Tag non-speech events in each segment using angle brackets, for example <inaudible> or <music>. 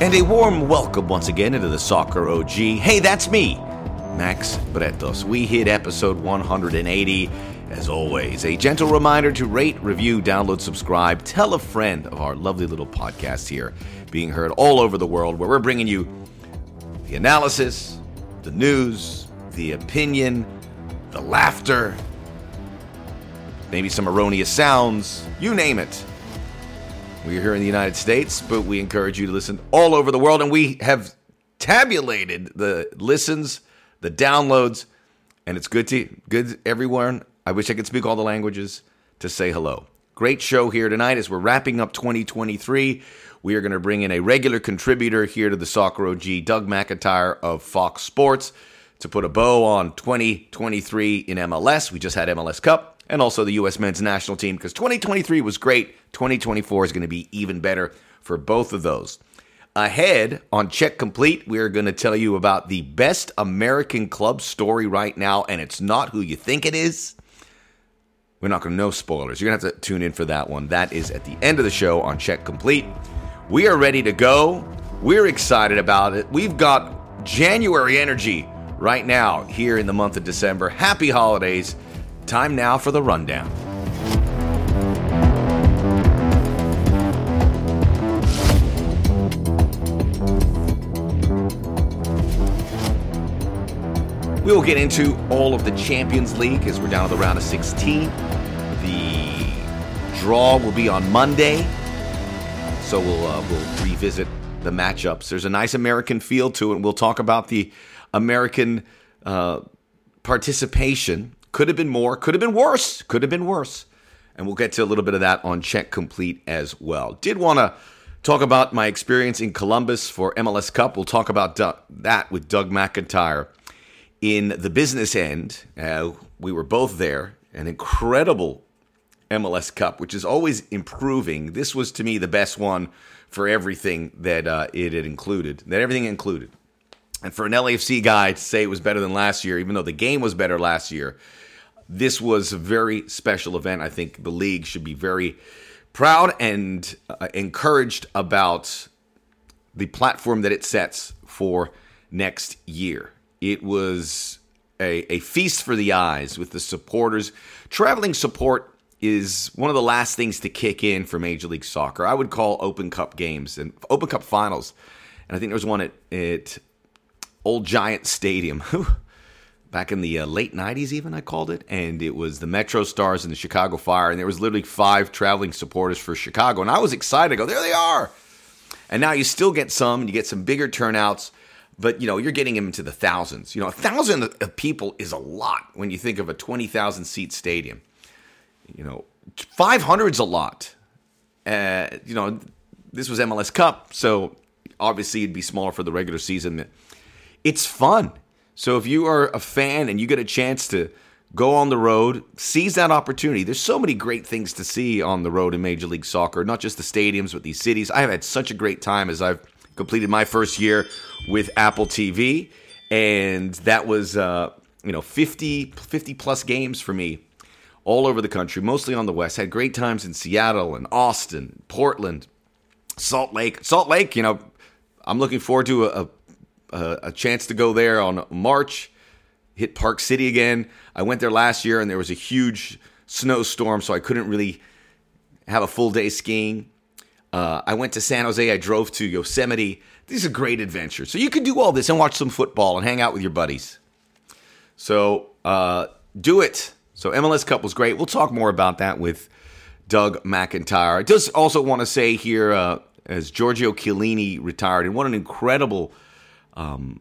And a warm welcome once again into the Soccer OG. Hey, that's me, Max Bretos. We hit episode 180. As always, a gentle reminder to rate, review, download, subscribe, tell a friend of our lovely little podcast here, being heard all over the world, where we're bringing you the analysis, the news, the opinion, the laughter, maybe some erroneous sounds, you name it. We're here in the United States, but we encourage you to listen all over the world. And we have tabulated the listens, the downloads, and it's good to good everyone. I wish I could speak all the languages to say hello. Great show here tonight as we're wrapping up 2023. We are going to bring in a regular contributor here to the Soccer OG, Doug McIntyre of Fox Sports, to put a bow on 2023 in MLS. We just had MLS Cup and also the U.S. men's national team because 2023 was great. 2024 is going to be even better for both of those. Ahead on Check Complete, we are going to tell you about the best American club story right now, and it's not who you think it is. We're not going to know spoilers. You're going to have to tune in for that one. That is at the end of the show on Check Complete. We are ready to go. We're excited about it. We've got January energy right now here in the month of December. Happy holidays. Time now for the rundown. We will get into all of the Champions League as we're down to the round of 16. The draw will be on Monday, so we'll uh, we'll revisit the matchups. There's a nice American feel to it. We'll talk about the American uh, participation could have been more, could have been worse, could have been worse. And we'll get to a little bit of that on Check Complete as well. Did want to talk about my experience in Columbus for MLS Cup. We'll talk about that with Doug McIntyre. In the business end, uh, we were both there. An incredible MLS Cup, which is always improving. This was to me the best one for everything that uh, it had included, that everything included. And for an LAFC guy to say it was better than last year, even though the game was better last year, this was a very special event. I think the league should be very proud and uh, encouraged about the platform that it sets for next year. It was a, a feast for the eyes with the supporters. Traveling support is one of the last things to kick in for Major League Soccer. I would call Open Cup games and Open Cup finals. And I think there was one at, at Old Giant Stadium. <laughs> back in the uh, late 90s even i called it and it was the metro stars and the chicago fire and there was literally five traveling supporters for chicago and i was excited I go there they are and now you still get some and you get some bigger turnouts but you know you're getting them into the thousands. You know a thousand of people is a lot when you think of a 20000 seat stadium. You know 500 is a lot. Uh, you know this was mls cup so obviously it'd be smaller for the regular season. It's fun. So if you are a fan and you get a chance to go on the road, seize that opportunity. There's so many great things to see on the road in Major League Soccer, not just the stadiums, but these cities. I have had such a great time as I've completed my first year with Apple TV, and that was uh, you know 50 50 plus games for me all over the country, mostly on the west. Had great times in Seattle and Austin, Portland, Salt Lake. Salt Lake, you know, I'm looking forward to a, a a, a chance to go there on March, hit Park City again. I went there last year and there was a huge snowstorm, so I couldn't really have a full day skiing. Uh, I went to San Jose. I drove to Yosemite. These are great adventures. So you can do all this and watch some football and hang out with your buddies. So uh, do it. So MLS Cup was great. We'll talk more about that with Doug McIntyre. I just also want to say here, uh, as Giorgio Chiellini retired, and what an incredible um,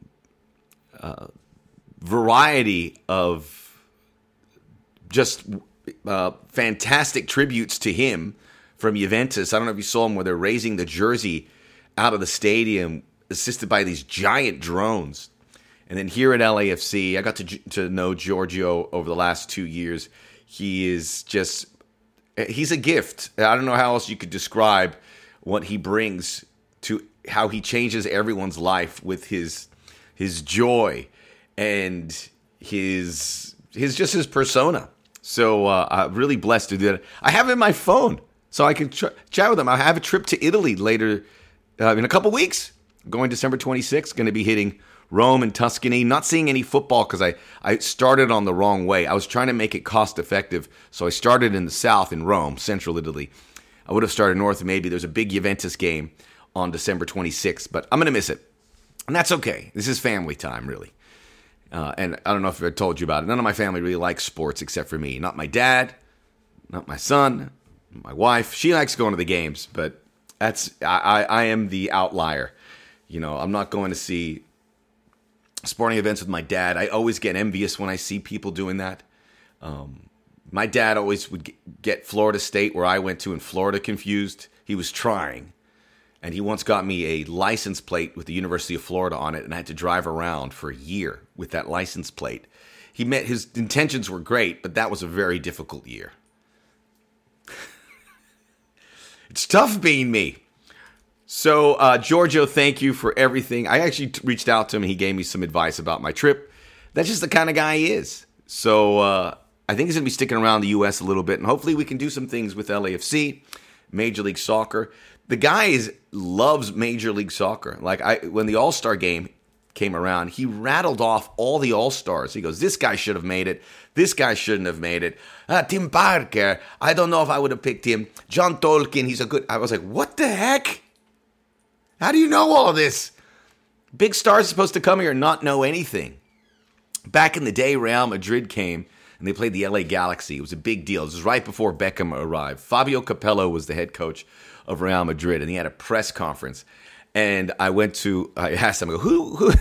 uh, variety of just uh, fantastic tributes to him from Juventus. I don't know if you saw them where they're raising the jersey out of the stadium, assisted by these giant drones. And then here at LAFC, I got to to know Giorgio over the last two years. He is just he's a gift. I don't know how else you could describe what he brings to how he changes everyone's life with his his joy and his his just his persona. So uh, I'm really blessed to do that. I have it in my phone, so I can tr- chat with them. I have a trip to Italy later uh, in a couple weeks. going December 26th. Going to be hitting Rome and Tuscany. Not seeing any football because I, I started on the wrong way. I was trying to make it cost effective. So I started in the south in Rome, central Italy. I would have started north, maybe. There's a big Juventus game on December 26th, but I'm going to miss it. And that's okay. This is family time, really. Uh, and I don't know if I told you about it. None of my family really likes sports except for me. Not my dad, not my son, my wife. She likes going to the games, but that's I, I am the outlier. You know, I'm not going to see sporting events with my dad. I always get envious when I see people doing that. Um, my dad always would get Florida State, where I went to in Florida, confused. He was trying. And he once got me a license plate with the University of Florida on it, and I had to drive around for a year with that license plate. He met his intentions were great, but that was a very difficult year. It's tough being me. So, uh, Giorgio, thank you for everything. I actually t- reached out to him. He gave me some advice about my trip. That's just the kind of guy he is. So, uh, I think he's going to be sticking around the U.S. a little bit, and hopefully, we can do some things with LAFC, Major League Soccer. The guy is loves Major League Soccer. Like I, when the All Star game came around, he rattled off all the All Stars. He goes, "This guy should have made it. This guy shouldn't have made it. Uh, Tim Parker. I don't know if I would have picked him. John Tolkin. He's a good." I was like, "What the heck?" How do you know all this? Big stars supposed to come here and not know anything. Back in the day, Real Madrid came and they played the LA Galaxy. It was a big deal. This was right before Beckham arrived. Fabio Capello was the head coach of Real Madrid, and he had a press conference. And I went to, I asked him, who, who,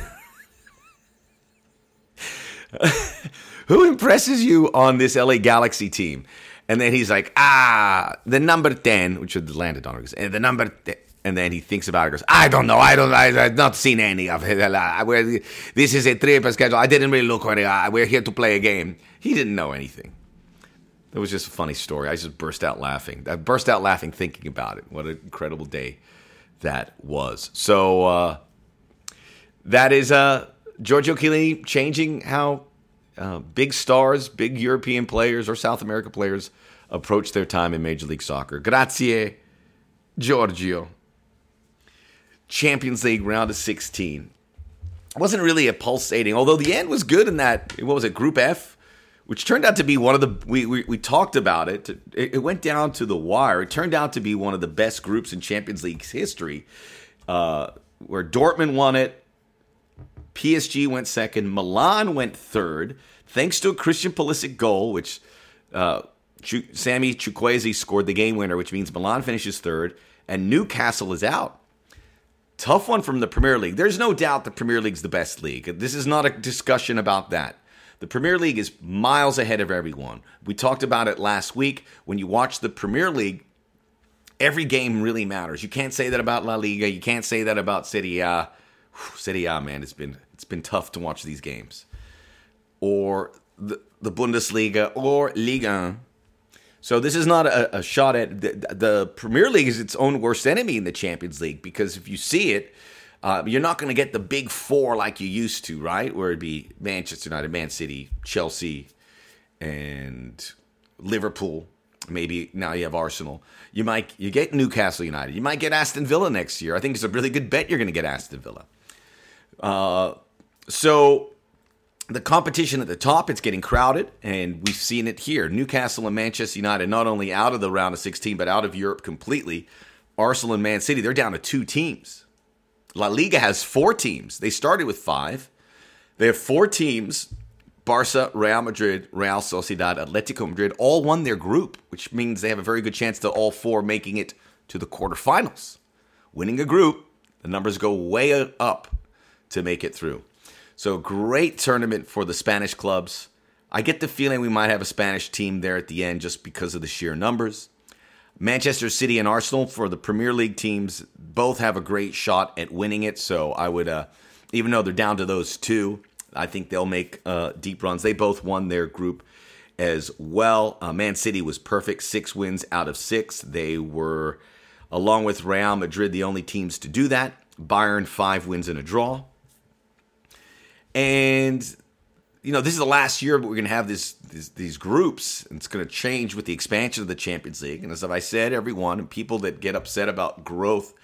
<laughs> who impresses you on this LA Galaxy team? And then he's like, ah, the number 10, which had landed on. And the number 10. And then he thinks about it. Goes, I don't know. I don't. I, have not seen any of it. <laughs> This is a trip schedule. I didn't really look. Uh, we're here to play a game. He didn't know anything. It was just a funny story. I just burst out laughing. I burst out laughing thinking about it. What an incredible day that was. So uh, that is uh, Giorgio Chiellini changing how uh, big stars, big European players or South America players approach their time in Major League Soccer. Grazie, Giorgio. Champions League round of 16. It wasn't really a pulsating, although the end was good in that, what was it, Group F? Which turned out to be one of the, we, we, we talked about it. it. it. went down to the wire. It turned out to be one of the best groups in Champions League's history, uh, where Dortmund won it, PSG went second, Milan went third, thanks to a Christian Pulisic goal, which uh, Ch- Sammy Chukwueze scored the game winner, which means Milan finishes third, and Newcastle is out. Tough one from the Premier League. There's no doubt the Premier League's the best league. This is not a discussion about that. The Premier League is miles ahead of everyone. We talked about it last week. When you watch the Premier League, every game really matters. You can't say that about La Liga. You can't say that about Serie A. Serie A, man, it's been it's been tough to watch these games. Or the, the Bundesliga or Liga so this is not a, a shot at the, the, Premier League is its own worst enemy in the Champions League because if you see it, uh, you're not going to get the big four like you used to, right? Where it'd be Manchester United, Man City, Chelsea, and Liverpool. Maybe now you have Arsenal. You might you get Newcastle United. You might get Aston Villa next year. I think it's a really good bet you're going to get Aston Villa. Uh, so the competition at the top it's getting crowded and we've seen it here newcastle and manchester united not only out of the round of 16 but out of europe completely arsenal and man city they're down to two teams la liga has four teams they started with five they have four teams barca real madrid real sociedad atletico madrid all won their group which means they have a very good chance to all four making it to the quarterfinals winning a group the numbers go way up to make it through so great tournament for the Spanish clubs. I get the feeling we might have a Spanish team there at the end just because of the sheer numbers. Manchester City and Arsenal for the Premier League teams both have a great shot at winning it. So I would, uh, even though they're down to those two, I think they'll make uh, deep runs. They both won their group as well. Uh, Man City was perfect, six wins out of six. They were, along with Real Madrid, the only teams to do that. Bayern, five wins and a draw. And you know, this is the last year but we're going to have this, this these groups. And it's going to change with the expansion of the Champions League. And as I said, everyone and people that get upset about growth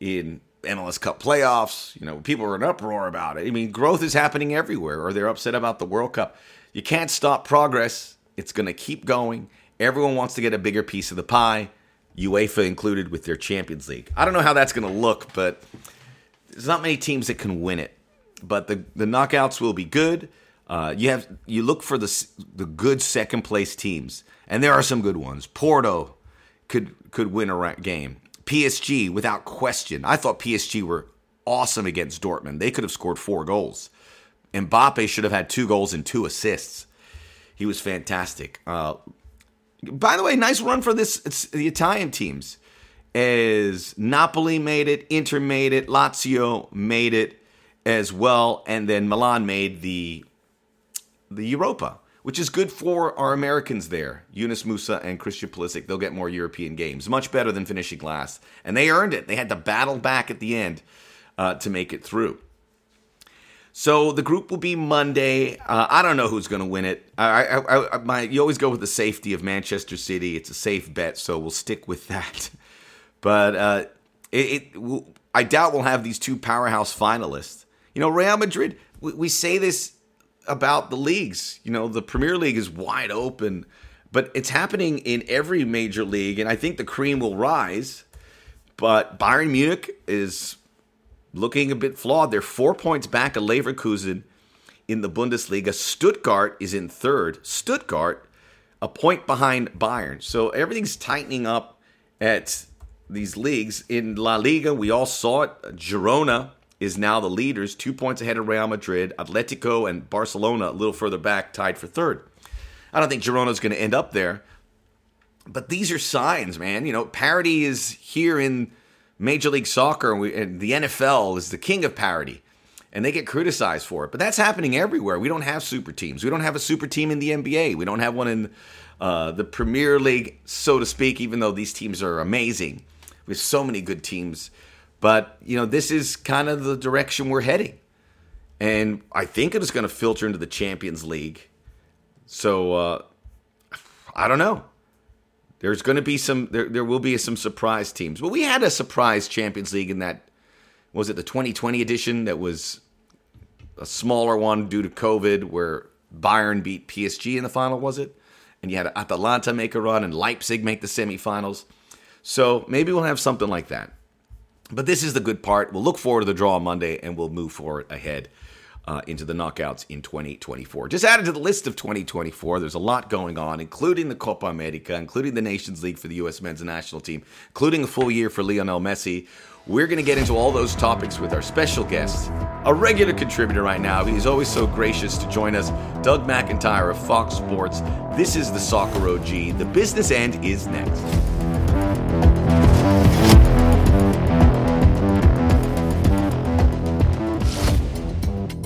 in MLS Cup playoffs. You know, people are in uproar about it. I mean, growth is happening everywhere, or they're upset about the World Cup. You can't stop progress. It's going to keep going. Everyone wants to get a bigger piece of the pie, UEFA included with their Champions League. I don't know how that's going to look, but there's not many teams that can win it. But the the knockouts will be good. Uh, you have you look for the the good second place teams, and there are some good ones. Porto could could win a game. PSG, without question. I thought PSG were awesome against Dortmund. They could have scored four goals. Mbappe should have had two goals and two assists. He was fantastic. Uh, by the way, nice run for this the Italian teams. As Napoli made it, Inter made it, Lazio made it as well, and then Milan made the the Europa which is good for our Americans there. Yunus Musah and Christian Pulisic, they'll get more European games. Much better than finishing last. And they earned it. They had to battle back at the end uh, to make it through. So the group will be Monday. Uh, I don't know who's going to win it. I, I, I, my, you always go with the safety of Manchester City. It's a safe bet, so we'll stick with that. <laughs> But uh, it, it I doubt we'll have these two powerhouse finalists. You know, Real Madrid. We, we say this about the leagues. You know, the Premier League is wide open, but it's happening in every major league, and I think the cream will rise. But Bayern Munich is looking a bit flawed. They're four points back of Leverkusen in the Bundesliga. Stuttgart is in third. Stuttgart, a point behind Bayern. So everything's tightening up at these leagues. In La Liga, we all saw it. Girona is now the leaders, two points ahead of Real Madrid. Atletico and Barcelona, a little further back, tied for third. I don't think Girona's going to end up there. But these are signs, man. You know, parity is here in Major League Soccer, and, we, and the NFL is the king of parity, and they get criticized for it. But that's happening everywhere. We don't have super teams. We don't have a super team in the NBA. We don't have one in uh, the Premier League, so to speak, even though these teams are amazing. We have so many good teams but, you know, this is kind of the direction we're heading. And I think it is going to filter into the Champions League. So uh, I don't know. There's going to be some, there, there will be some surprise teams. But we had a surprise Champions League in that, was it the 2020 edition that was a smaller one due to COVID where Bayern beat PSG in the final, was it? And you had Atalanta make a run and Leipzig make the semifinals. So maybe we'll have something like that. But this is the good part. We'll look forward to the draw on Monday and we'll move forward ahead uh, into the knockouts in 2024. Just added to the list of 2024, there's a lot going on, including the Copa America, including the Nations League for the U.S. men's national team, including a full year for Lionel Messi. We're going to get into all those topics with our special guest, a regular contributor right now. He's always so gracious to join us, Doug McIntyre of Fox Sports. This is the Soccer OG. The business end is next.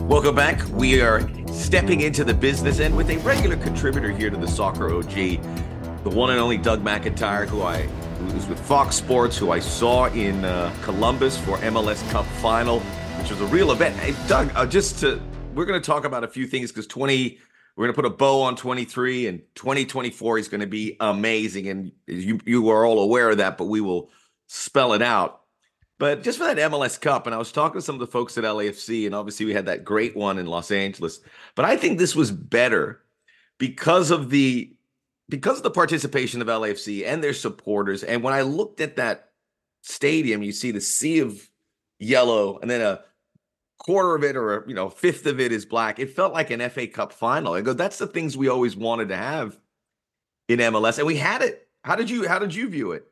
Welcome back. We are stepping into the business end with a regular contributor here to the Soccer OG, the one and only Doug McIntyre, who I who is with Fox Sports, who I saw in uh, Columbus for MLS Cup final, which was a real event. Hey, Doug, uh, just to we're going to talk about a few things because 20 we're going to put a bow on 23 and 2024 is going to be amazing and you you are all aware of that, but we will spell it out. But just for that MLS Cup, and I was talking to some of the folks at LAFC, and obviously we had that great one in Los Angeles. But I think this was better because of the because of the participation of LAFC and their supporters. And when I looked at that stadium, you see the sea of yellow, and then a quarter of it or a you know fifth of it is black. It felt like an FA Cup final. I go, that's the things we always wanted to have in MLS, and we had it. How did you how did you view it?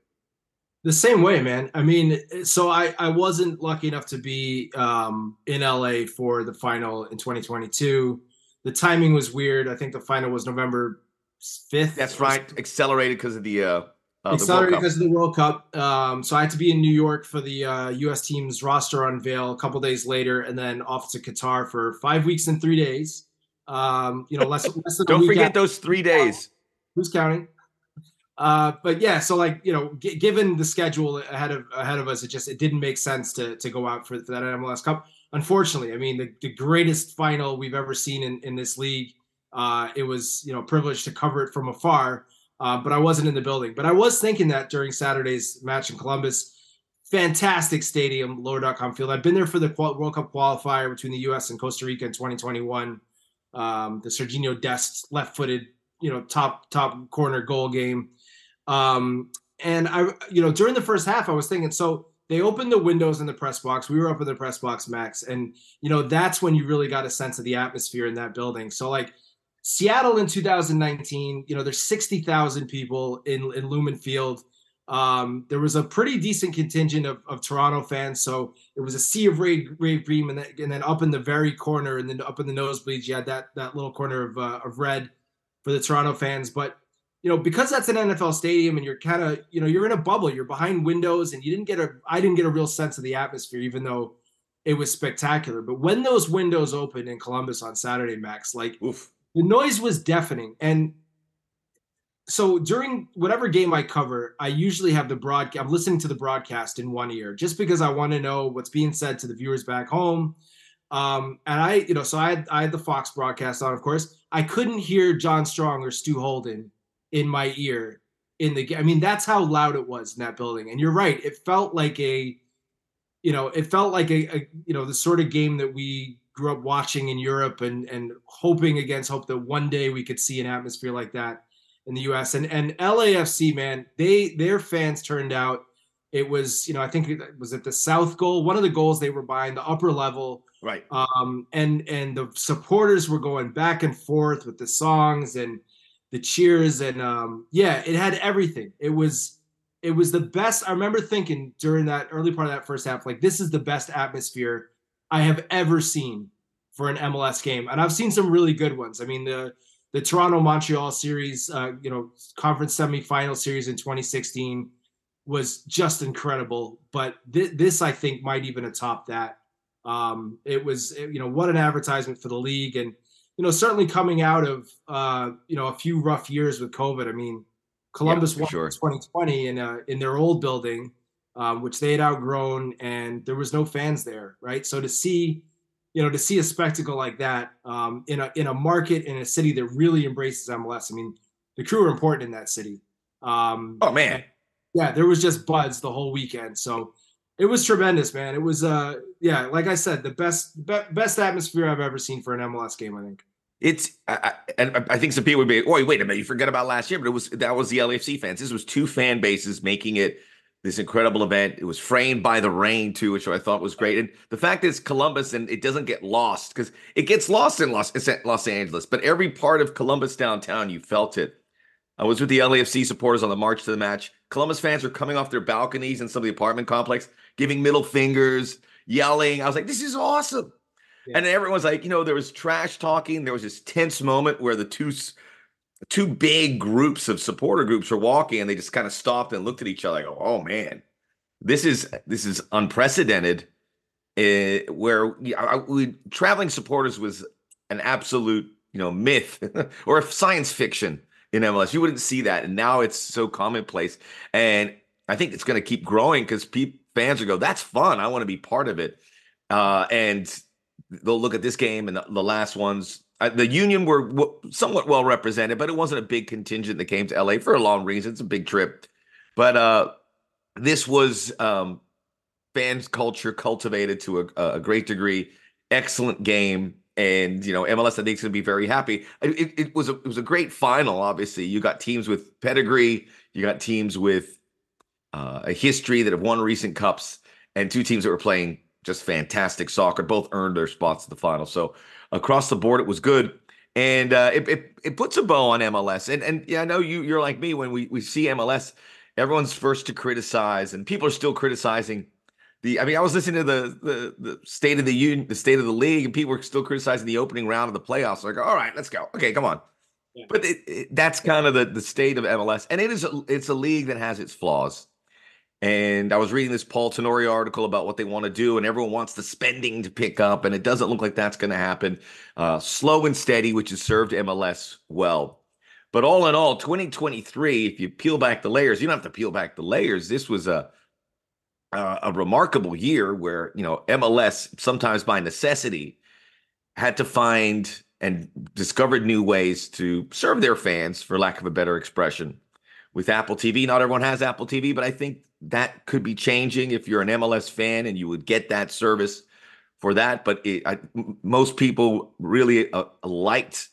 The same way, man. I mean, so I I wasn't lucky enough to be um, in LA for the final in 2022. The timing was weird. I think the final was November 5th. That's right. Accelerated because of the uh, uh accelerated because of the World Cup. Um, so I had to be in New York for the uh, U.S. team's roster unveil a couple days later, and then off to Qatar for five weeks and three days. Um, you know, less, less than don't forget those three days. Who's counting? Uh, but yeah, so like you know, g- given the schedule ahead of ahead of us, it just it didn't make sense to to go out for, for that MLS Cup. Unfortunately, I mean the, the greatest final we've ever seen in in this league. Uh, it was you know privileged to cover it from afar, uh, but I wasn't in the building. But I was thinking that during Saturday's match in Columbus, fantastic stadium, lower.com field. I've been there for the World Cup qualifier between the U.S. and Costa Rica in 2021. Um, the Sergiño Dest left-footed, you know, top top corner goal game. Um, and I, you know, during the first half, I was thinking, so they opened the windows in the press box. We were up in the press box, Max, and you know that's when you really got a sense of the atmosphere in that building. So like Seattle in 2019, you know, there's 60,000 people in in Lumen Field. Um, there was a pretty decent contingent of, of Toronto fans, so it was a sea of rave, rave green, and, and then up in the very corner, and then up in the nosebleeds, you had that that little corner of uh, of red for the Toronto fans. But you know, because that's an NFL stadium, and you're kind of you know you're in a bubble, you're behind windows, and you didn't get a I didn't get a real sense of the atmosphere, even though it was spectacular. But when those windows opened in Columbus on Saturday, Max, like Oof. the noise was deafening, and so during whatever game I cover, I usually have the broadcast. I'm listening to the broadcast in one ear, just because I want to know what's being said to the viewers back home. Um, and I, you know, so I had I had the Fox broadcast on, of course. I couldn't hear John Strong or Stu Holden in my ear in the game. I mean, that's how loud it was in that building. And you're right; it felt like a, you know, it felt like a, a you know, the sort of game that we grew up watching in Europe and and hoping against hope that one day we could see an atmosphere like that in the U.S. and and LAFC man, they their fans turned out. It was you know I think it was at the South goal, one of the goals they were buying the upper level, right? Um, and and the supporters were going back and forth with the songs and the cheers and um, yeah, it had everything. It was it was the best. I remember thinking during that early part of that first half, like this is the best atmosphere I have ever seen for an MLS game, and I've seen some really good ones. I mean the the Toronto Montreal series, uh, you know, conference semifinal series in 2016 was just incredible. But th- this, I think, might even atop that. Um, it was, you know, what an advertisement for the league, and you know, certainly coming out of uh, you know a few rough years with COVID. I mean, Columbus yeah, won sure. 2020 in a, in their old building, um, which they had outgrown, and there was no fans there, right? So to see you know, to see a spectacle like that um, in a in a market in a city that really embraces MLS. I mean, the crew are important in that city. Um, oh man, yeah, there was just buds the whole weekend. So it was tremendous, man. It was, uh, yeah, like I said, the best be- best atmosphere I've ever seen for an MLS game. I think. It's I, and I think some people would be, oh wait a minute, you forget about last year, but it was that was the LAFC fans. This was two fan bases making it this incredible event. It was framed by the rain too, which I thought was great. And the fact is Columbus and it doesn't get lost because it gets lost in Los, Los Angeles, but every part of Columbus downtown, you felt it. I was with the LAFC supporters on the march to the match. Columbus fans were coming off their balconies in some of the apartment complex, giving middle fingers, yelling. I was like, this is awesome. Yeah. And everyone's like, you know, there was trash talking. There was this tense moment where the two two big groups of supporter groups were walking and they just kind of stopped and looked at each other. I go, oh man, this is this is unprecedented. Uh, where I, we, traveling supporters was an absolute you know myth <laughs> or science fiction in MLS. You wouldn't see that, and now it's so commonplace. And I think it's going to keep growing because fans will go, "That's fun. I want to be part of it." Uh, and they'll look at this game and the, the last ones uh, the Union were w- somewhat well represented, but it wasn't a big contingent that came to LA for a long reason. It's a big trip, but uh, this was um, fans culture cultivated to a, a, great degree. Excellent game, and you know MLS I think is going to be very happy. It, it, was a it was a great final. Obviously, you got teams with pedigree, you got teams with uh, a history that have won recent cups, and two teams that were playing just fantastic soccer. Both earned their spots to the final. So across the board, it was good. And uh, it, it, it puts a bow on MLS. And and yeah, I know you you're like me when we, we see MLS, everyone's first to criticize, and people are still criticizing the. I mean, I was listening to the the, the state of the union, the state of the league, and people were still criticizing the opening round of the playoffs. Like, all right, let's go. Okay, come on. Yeah. But it, it, that's kind of the the state of MLS, and it is a, it's a league that has its flaws. And I was reading this Paul Tenorio article about what they want to do, and everyone wants the spending to pick up, and it doesn't look like that's going to happen. Uh, slow and steady, which has served MLS well. But all in all, 2023, if you peel back the layers, you don't have to peel back the layers. This was a a, a remarkable year where you know MLS, sometimes by necessity, had to find and discovered new ways to serve their fans, for lack of a better expression. With Apple TV, not everyone has Apple TV, but I think that could be changing if you're an MLS fan and you would get that service for that. But it, I, most people really uh, liked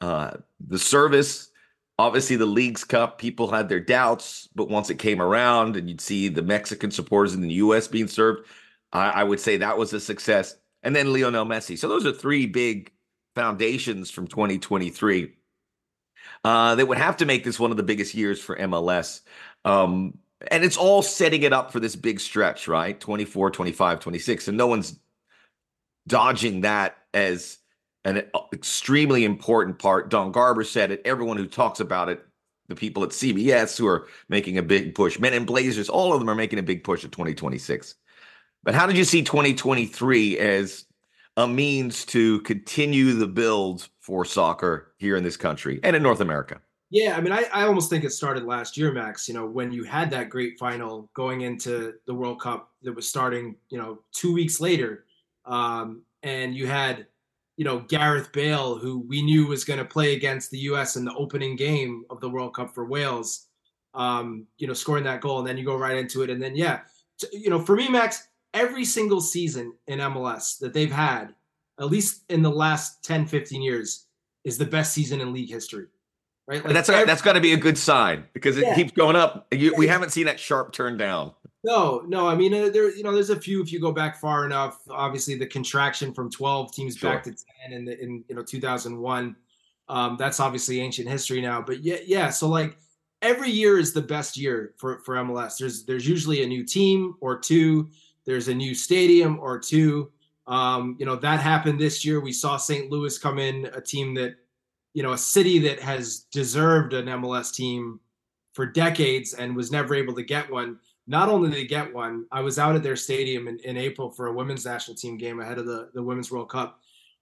uh, the service. Obviously, the Leagues Cup, people had their doubts, but once it came around and you'd see the Mexican supporters in the U.S. being served, I, I would say that was a success. And then Lionel Messi. So those are three big foundations from 2023 uh, that would have to make this one of the biggest years for MLS. Um, and it's all setting it up for this big stretch, right? 24, 25, 26. And no one's dodging that as an extremely important part. Don Garber said it. Everyone who talks about it, the people at CBS who are making a big push, Men in Blazers, all of them are making a big push at 2026. But how did you see 2023 as a means to continue the build for soccer here in this country and in North America? Yeah, I mean, I, I almost think it started last year, Max. You know, when you had that great final going into the World Cup that was starting, you know, two weeks later, um, and you had, you know, Gareth Bale, who we knew was going to play against the U.S. in the opening game of the World Cup for Wales, um, you know, scoring that goal, and then you go right into it, and then yeah, you know, for me, Max, every single season in MLS that they've had, at least in the last 10, 15 years, is the best season in league history. Right? Like that's every, that's got to be a good sign because it yeah. keeps going up. You, we haven't seen that sharp turn down. No, no. I mean, uh, there you know, there's a few if you go back far enough. Obviously, the contraction from 12 teams sure. back to 10 in the in you know 2001. Um, that's obviously ancient history now. But yeah, yeah. So like every year is the best year for for MLS. There's there's usually a new team or two there's a new stadium or two. Um, you know, that happened this year. We saw St. Louis come in, a team that, you know, a city that has deserved an MLS team for decades and was never able to get one. Not only did they get one, I was out at their stadium in, in April for a women's national team game ahead of the, the Women's World Cup.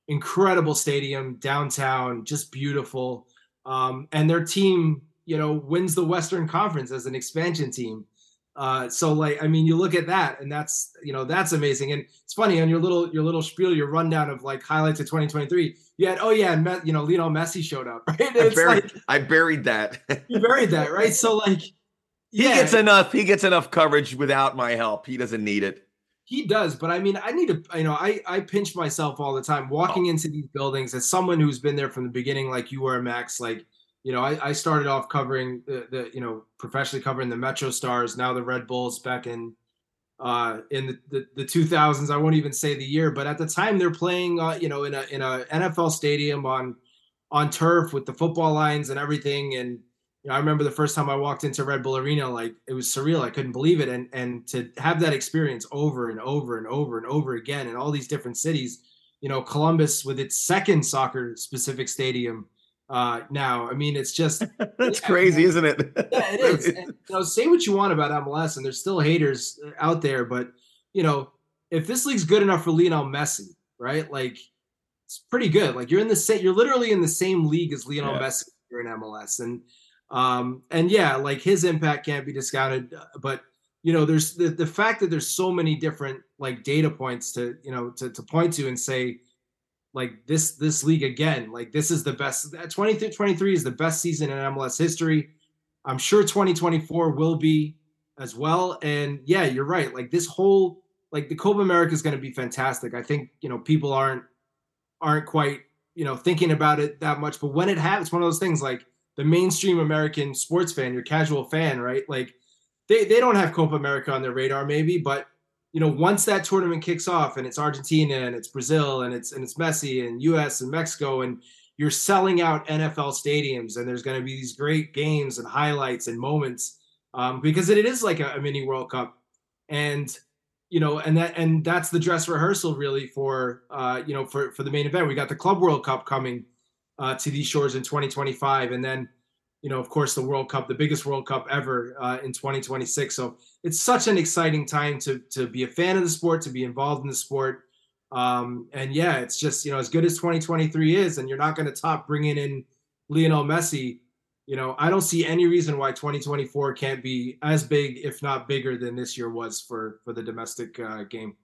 Incredible stadium, downtown, just beautiful. Um, and their team, you know, wins the Western Conference as an expansion team. Uh, so like, I mean, you look at that, and that's you know that's amazing. And it's funny on your little your little spiel, your rundown of like highlights of 2023. You had oh yeah, and you know Lionel Messi showed up, <laughs> right? I buried, like, I buried that. you buried that, right? So like, yeah. he gets enough. He gets enough coverage without my help. He doesn't need it. He does, but I mean, I need to. You know, I I pinch myself all the time walking oh. into these buildings as someone who's been there from the beginning, like you were, Max. Like you know, I, I started off covering the, the, you know, professionally covering the Metro Stars, now the Red Bulls back in uh, in the, the, the 2000s. I won't even say the year, but at the time they're playing, uh, you know, in a in a NFL stadium on on turf with the football lines and everything. And you know, I remember the first time I walked into Red Bull Arena, like it was surreal. I couldn't believe it, and and to have that experience over and over and over and over again in all these different cities. You know, Columbus with its second soccer specific stadium uh, now. I mean, it's just <laughs> that's yeah, crazy, isn't it? yeah, it <laughs> is. And, you know, say what you want about MLS, and there's still haters out there, but you know, if this league's good enough for Lionel Messi, right? Like, it's pretty good. Like, you're in the same, you're literally in the same league as Lionel yeah. Messi. You're in MLS, and um, and yeah, like his impact can't be discounted. But you know, there's the the fact that there's so many different like data points to you know to to point to and say like this this league again like this is the best 2023 is the best season in mls history. I'm sure 2024 will be as well. And yeah you're right. Like this whole like the copa america is going to be fantastic. I think you know people aren't aren't quite you know thinking about it that much but when it happens one of those things like the mainstream american sports fan your casual fan right like they, they don't have copa america on their radar maybe but you know, once that tournament kicks off and it's Argentina and it's Brazil and it's and it's Messi and US and Mexico and you're selling out NFL stadiums and there's going to be these great games and highlights and moments um, because it is like a, a, mini World Cup and you know and that and that's the dress rehearsal really for uh, you know for for the main event. We got the Club World Cup coming uh, to these shores in 2025 and then you know, of course, the World Cup, the biggest World Cup ever uh, in 2026. So it's such an exciting time to to be a fan of the sport, to be involved in the sport. Um, and yeah, it's just you know as good as 2023 is, and you're not going to top bringing in Lionel Messi. You know, I don't see any reason why 2024 can't be as big, if not bigger, than this year was for for the domestic uh, game.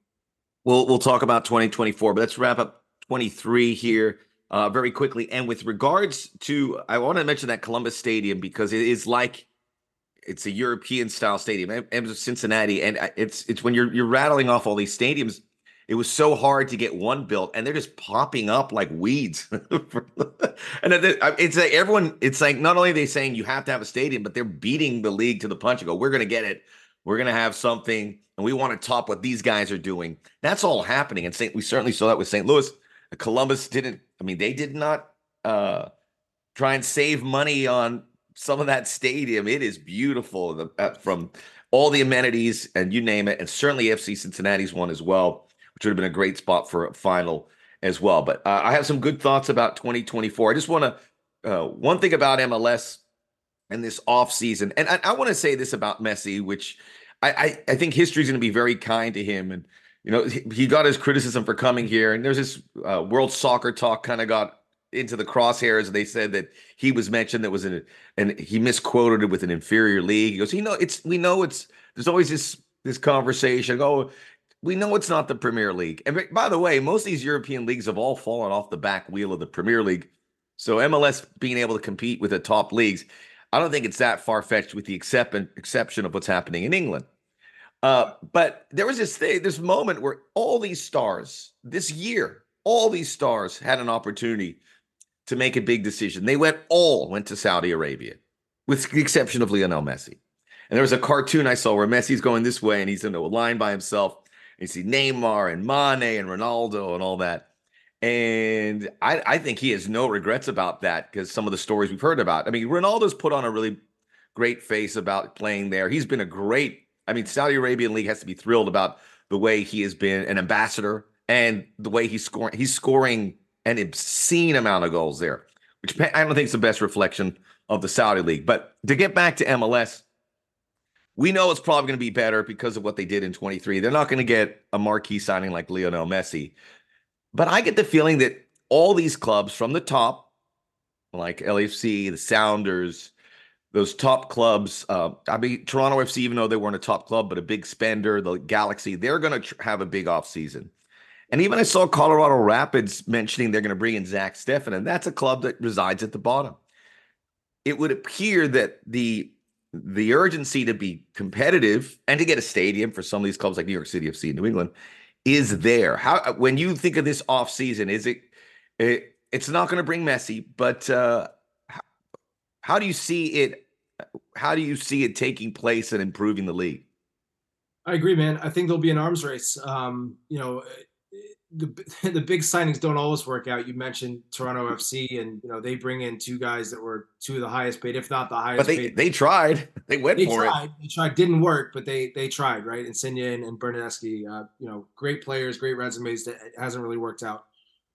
We'll we'll talk about 2024, but let's wrap up 23 here uh, very quickly. And with regards to, I want to mention that Columbus Stadium because it is like it's a European style stadium, and Cincinnati, and it's it's when you're you're rattling off all these stadiums. It was so hard to get one built, and they're just popping up like weeds. <laughs> and it's like everyone. It's like not only they saying you have to have a stadium, but they're beating the league to the punch and go, "We're going to get it. We're going to have something, and we want to top what these guys are doing." That's all happening, and St. We certainly saw that with St. Louis. Columbus didn't. I mean, they did not uh, try and save money on some of that stadium. It is beautiful the, uh, from all the amenities and you name it, and certainly FC Cincinnati's one as well, which would have been a great spot for a final as well. But uh, I have some good thoughts about 2024. I just want to uh, one thing about MLS and this off season, and I, I want to say this about Messi, which I, I, I think history is going to be very kind to him, and you know he, got his criticism for coming here, and there's this uh, World Soccer Talk kind of got into the crosshairs. They said that he was mentioned that was in, and he misquoted it with an inferior league. He goes, you know, it's we know it's there's always this this conversation. Oh, we know it's not the Premier League. And by the way, most of these European leagues have all fallen off the back wheel of the Premier League. So MLS being able to compete with the top leagues, I don't think it's that far fetched, with the except, exception of what's happening in England. Uh, but there was this thing, this moment where all these stars this year, all these stars had an opportunity to make a big decision. They went all went to Saudi Arabia, with the exception of Lionel Messi. And there was a cartoon I saw where Messi's going this way and he's in a line by himself. And you see Neymar and Mane and Ronaldo and all that. And I, I think he has no regrets about that because some of the stories we've heard about. I mean, Ronaldo's put on a really great face about playing there. He's been a great, I mean, Saudi Arabian League has to be thrilled about the way he has been an ambassador and the way he's scoring. He's scoring an obscene amount of goals there, which I don't think is the best reflection of the Saudi league. But to get back to MLS, we know it's probably going to be better because of what they did in 23. They're not going to get a marquee signing like Lionel Messi. But I get the feeling that all these clubs from the top, like LAFC, the Sounders, those top clubs, uh, I mean, Toronto FC, even though they weren't a top club, but a big spender, the Galaxy, they're going to tr- have a big offseason. And even I saw Colorado Rapids mentioning they're going to bring in Zach Steffen, and that's a club that resides at the bottom. It would appear that the the urgency to be competitive and to get a stadium for some of these clubs like New York City FC, New England, is there. How when you think of this off season, is it, it it's not going to bring Messi, but uh, how, do you see it? How do you see it taking place and improving the league? I agree, man. I think there'll be an arms race. Um, you know, the <laughs> the big signings don't always work out. You mentioned Toronto FC, and you know they bring in two guys that were two of the highest paid, if not the highest. But they paid. they tried. <laughs> They went they for tried. it. They tried. Didn't work, but they they tried. Right. Insigne and, and Bernardeschi, uh, you know, great players, great resumes. That hasn't really worked out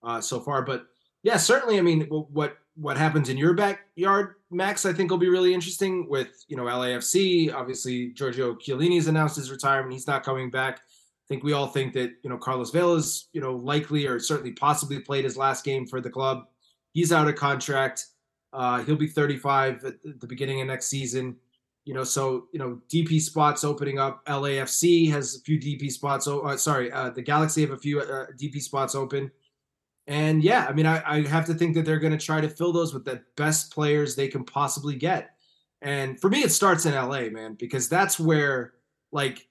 uh, so far. But yeah, certainly. I mean, what what happens in your backyard, Max? I think will be really interesting with you know LAFC. Obviously, Giorgio Chiellini's announced his retirement. He's not coming back. I think we all think that you know Carlos Vela's you know likely or certainly possibly played his last game for the club. He's out of contract. Uh, he'll be 35 at the beginning of next season. You know, so you know DP spots opening up. LAFC has a few DP spots. Oh, uh, sorry, uh, the Galaxy have a few uh, DP spots open. And yeah, I mean, I, I have to think that they're going to try to fill those with the best players they can possibly get. And for me, it starts in LA, man, because that's where like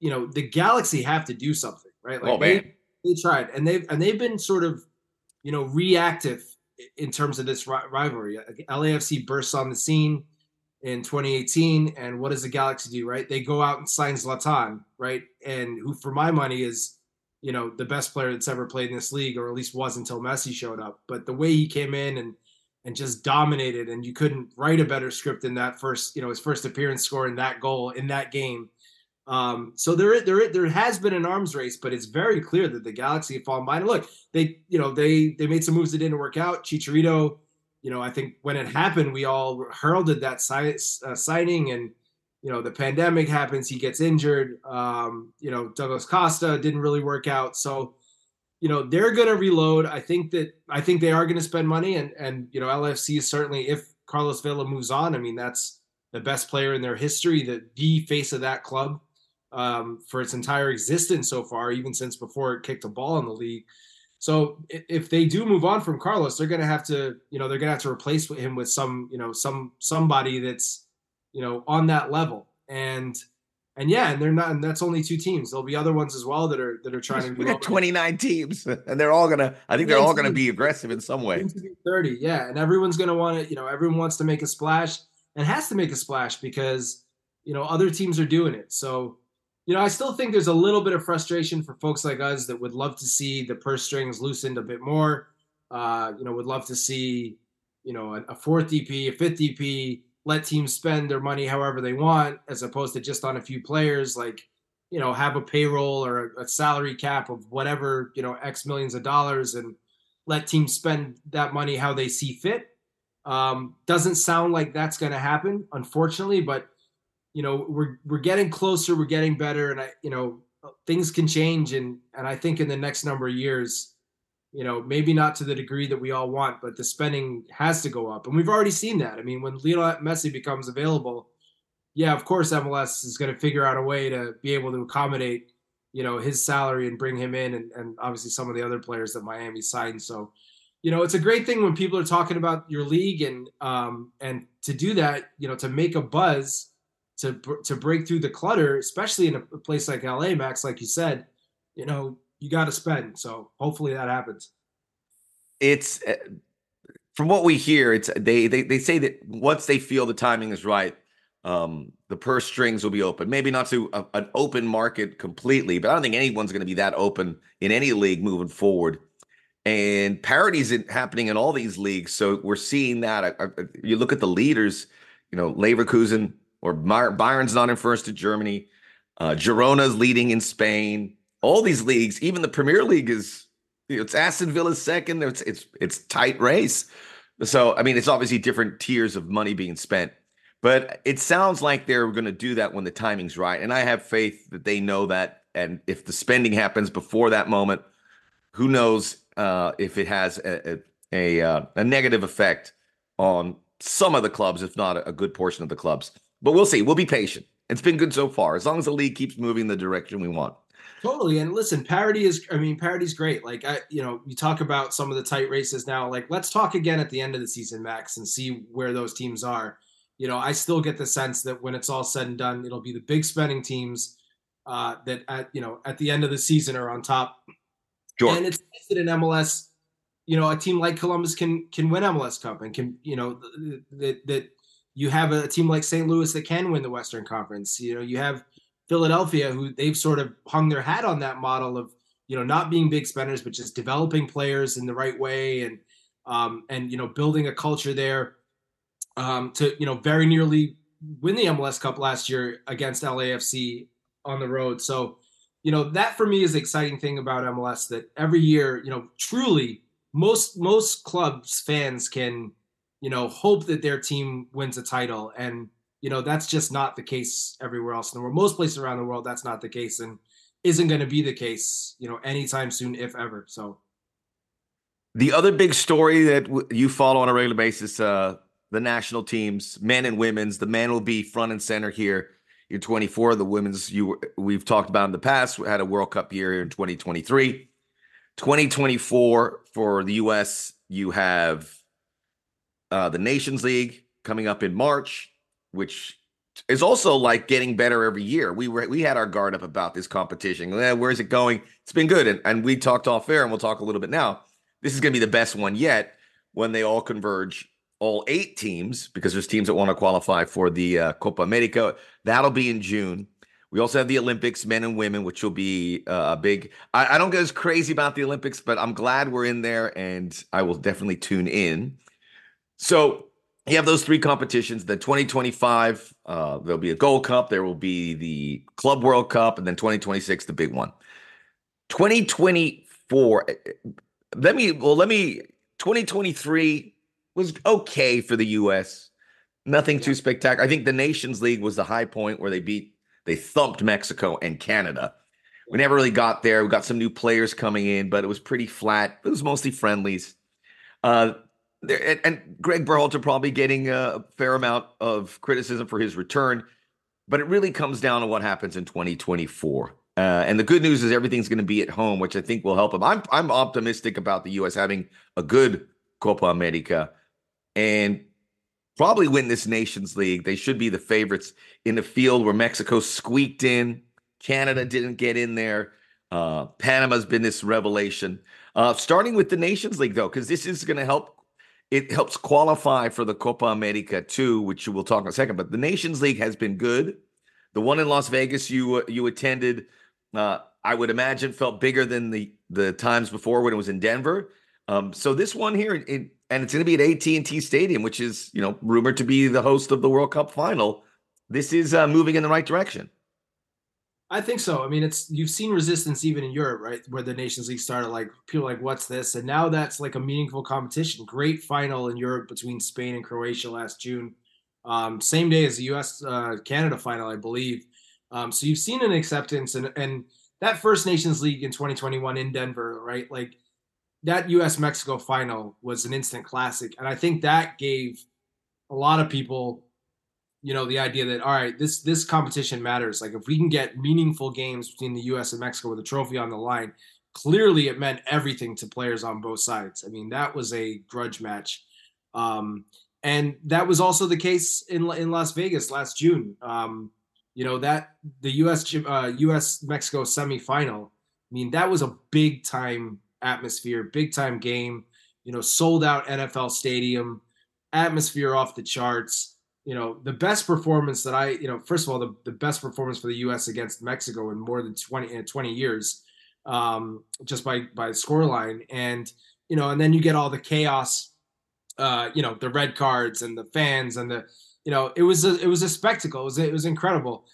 you know the Galaxy have to do something, right? Like oh, they, they tried, and they've and they've been sort of you know reactive in terms of this rivalry. LAFC bursts on the scene in 2018, and what does the Galaxy do? Right, they go out and sign Zlatan, right, and who for my money is you know the best player that's ever played in this league, or at least was until Messi showed up. But the way he came in and and just dominated, and you couldn't write a better script than that first, you know, his first appearance scoring that goal in that game um, so there, there, there has been an arms race, but it's very clear that the Galaxy have fallen behind. And Look, they, you know, they they made some moves that didn't work out. Chicharito, you know, I think when it happened, we all heralded that si- uh, signing, and you know, the pandemic happens, he gets injured. Um, you know, Douglas Costa didn't really work out, so you know they're going to reload. I think that I think they are going to spend money, and and you know, LAFC is certainly if Carlos Vela moves on, I mean, that's the best player in their history, the the face of that club um, for its entire existence so far, even since before it kicked a ball in the league. So if they do move on from Carlos, they're going to have to, you know, they're going to have to replace him with some, you know, some somebody that's, you know, on that level. And and yeah, and they're not, and that's only two teams. There'll be other ones as well that are that are trying to. <laughs> We got 29 teams, <laughs> and they're all gonna. I think they're all gonna be aggressive in some way. 30, yeah, and everyone's gonna want to. You know, everyone wants to make a splash and has to make a splash because you know other teams are doing it. So, you know, I still think there's a little bit of frustration for folks like us that would love to see the purse strings loosened a bit more. Uh, you know, would love to see you know a, a fourth DP, a fifth DP let teams spend their money however they want, as opposed to just on a few players. Like, you know, have a payroll or a, a salary cap of whatever you know X millions of dollars, and let teams spend that money how they see fit. Um, doesn't sound like that's going to happen, unfortunately, but you know we're we're getting closer, we're getting better, and I you know things can change, and and I think in the next number of years, you know, maybe not to the degree that we all want, but the spending has to go up. And we've already seen that. I mean, when Lionel Messi becomes available, yeah, of course MLS is going to figure out a way to be able to accommodate, you know, his salary and bring him in and, and obviously some of the other players that Miami signed. So, you know, it's a great thing when people are talking about your league and um and to do that, you know, to make a buzz to to break through the clutter, especially in a place like LA, Max, like you said, you know, you got to spend. So hopefully that happens. It's uh, from what we hear. It's they they they say that once they feel the timing is right, um, the purse strings will be open. Maybe not to a, an open market completely, but I don't think anyone's going to be that open in any league moving forward. And parity's happening in all these leagues, so we're seeing that. I, I, you look at the leaders, you know, Leverkusen or Bayern's not in first to Germany. Uh, Girona's leading in Spain all these leagues, even the Premier League is you know, it's Aston Villa's second. It's it's it's tight race. So I mean, it's obviously different tiers of money being spent, but it sounds like they're going to do that when the timing's right, and I have faith that they know that. And if the spending happens before that moment, who knows uh, if it has a a, a, uh, a negative effect on some of the clubs, if not a good portion of the clubs. But we'll see. We'll be patient. It's been good so far, as long as the league keeps moving in the direction we want. Totally. And listen, parody is, I mean, parity's great. Like, I, you know, you talk about some of the tight races now. Like, let's talk again at the end of the season, Max, and see where those teams are. You know, I still get the sense that when it's all said and done, it'll be the big spending teams uh, that at, you know, at the end of the season are on top. Sure. And it's tested in MLS. You know, a team like Columbus can can win MLS Cup and can, you know, that that you have a team like St. Louis that can win the Western Conference. You know, you have Philadelphia, who they've sort of hung their hat on that model of you know not being big spenders, but just developing players in the right way and um, and you know building a culture there um, to you know very nearly win the MLS Cup last year against LAFC on the road. So you know that for me is the exciting thing about MLS that every year you know truly most most clubs fans can you know hope that their team wins a title and you know that's just not the case everywhere else in the world. Most places around the world that's not the case and isn't going to be the case you know anytime soon if ever so. The other big story that w- you follow on a regular basis uh the national teams men and women's the men will be front and center here. You're 24 the women's you we've talked about in the past we had a world cup year in 2023 2024 for the us you have uh, the nations league coming up in march which is also like getting better every year. We were we had our guard up about this competition. Eh, where's it going? It's been good, and, and we talked off air, and we'll talk a little bit now. This is going to be the best one yet when they all converge, all eight teams, because there's teams that want to qualify for the uh, Copa America. That'll be in June. We also have the Olympics, men and women, which will be uh, a big. I, I don't get as crazy about the Olympics, but I'm glad we're in there, and I will definitely tune in. So you have those three competitions. Then 2025, uh, there'll be a Gold Cup. There will be the Club World Cup, and then 2026, the big one. 2024. Eh, eh, let me well, let me. 2023 was okay for the U.S. Nothing too spectacular. I think the Nations League was the high point where they beat, they thumped Mexico and Canada. We never really got there. We got some new players coming in, but it was pretty flat. It was mostly friendlies. Uh, there, and, Greg Berhalter probably getting a fair amount of criticism for his return, but it really comes down to what happens in 2024. Uh, and the good news is everything's going to be at home, which I think will help him. I'm I'm optimistic about the U.S. having a good Copa America, and probably win this Nations League. They should be the favorites in the field where Mexico squeaked in. Canada didn't get in there. Uh, Panama's been this revelation. Uh, starting with the Nations League, though, because this is going to help. It helps qualify for the Copa America too, which we'll talk in a second. But the Nations League has been good. The one in Las Vegas you you attended, uh, I would imagine, felt bigger than the the times before when it was in Denver. Um, so this one here, it, and it's going to be at AT and T Stadium, which is you know rumored to be the host of the World Cup final. This is uh, moving in the right direction. I think so. I mean, it's you've seen resistance even in Europe, right? Where the Nations League started, like people like, what's this? And now that's like a meaningful competition. Great final in Europe between Spain and Croatia last June, um, same day as the U.S. Uh, Canada final, I believe. Um, so you've seen an acceptance, and and that first Nations League in 2021 in Denver, right? Like that U.S. Mexico final was an instant classic, and I think that gave a lot of people you know the idea that all right this this competition matters. Like if we can get meaningful games between the us and mexico with a trophy on the line clearly it meant everything to players on both sides. I mean that was a grudge match. Um, and that was also the case in in las vegas last june. Um, you know that the us uh, us mexico semifinal i mean that was a big time atmosphere big time game you know sold out nfl stadium atmosphere off the charts you know, the best performance that I, you know, first of all, the, the best performance for the U.S. against Mexico in more than 20, 20 years, um, just by by scoreline, and you know, and then you get all the chaos, uh, you know, the red cards and the fans and the, you know, it was a it was a spectacle. It was it was incredible,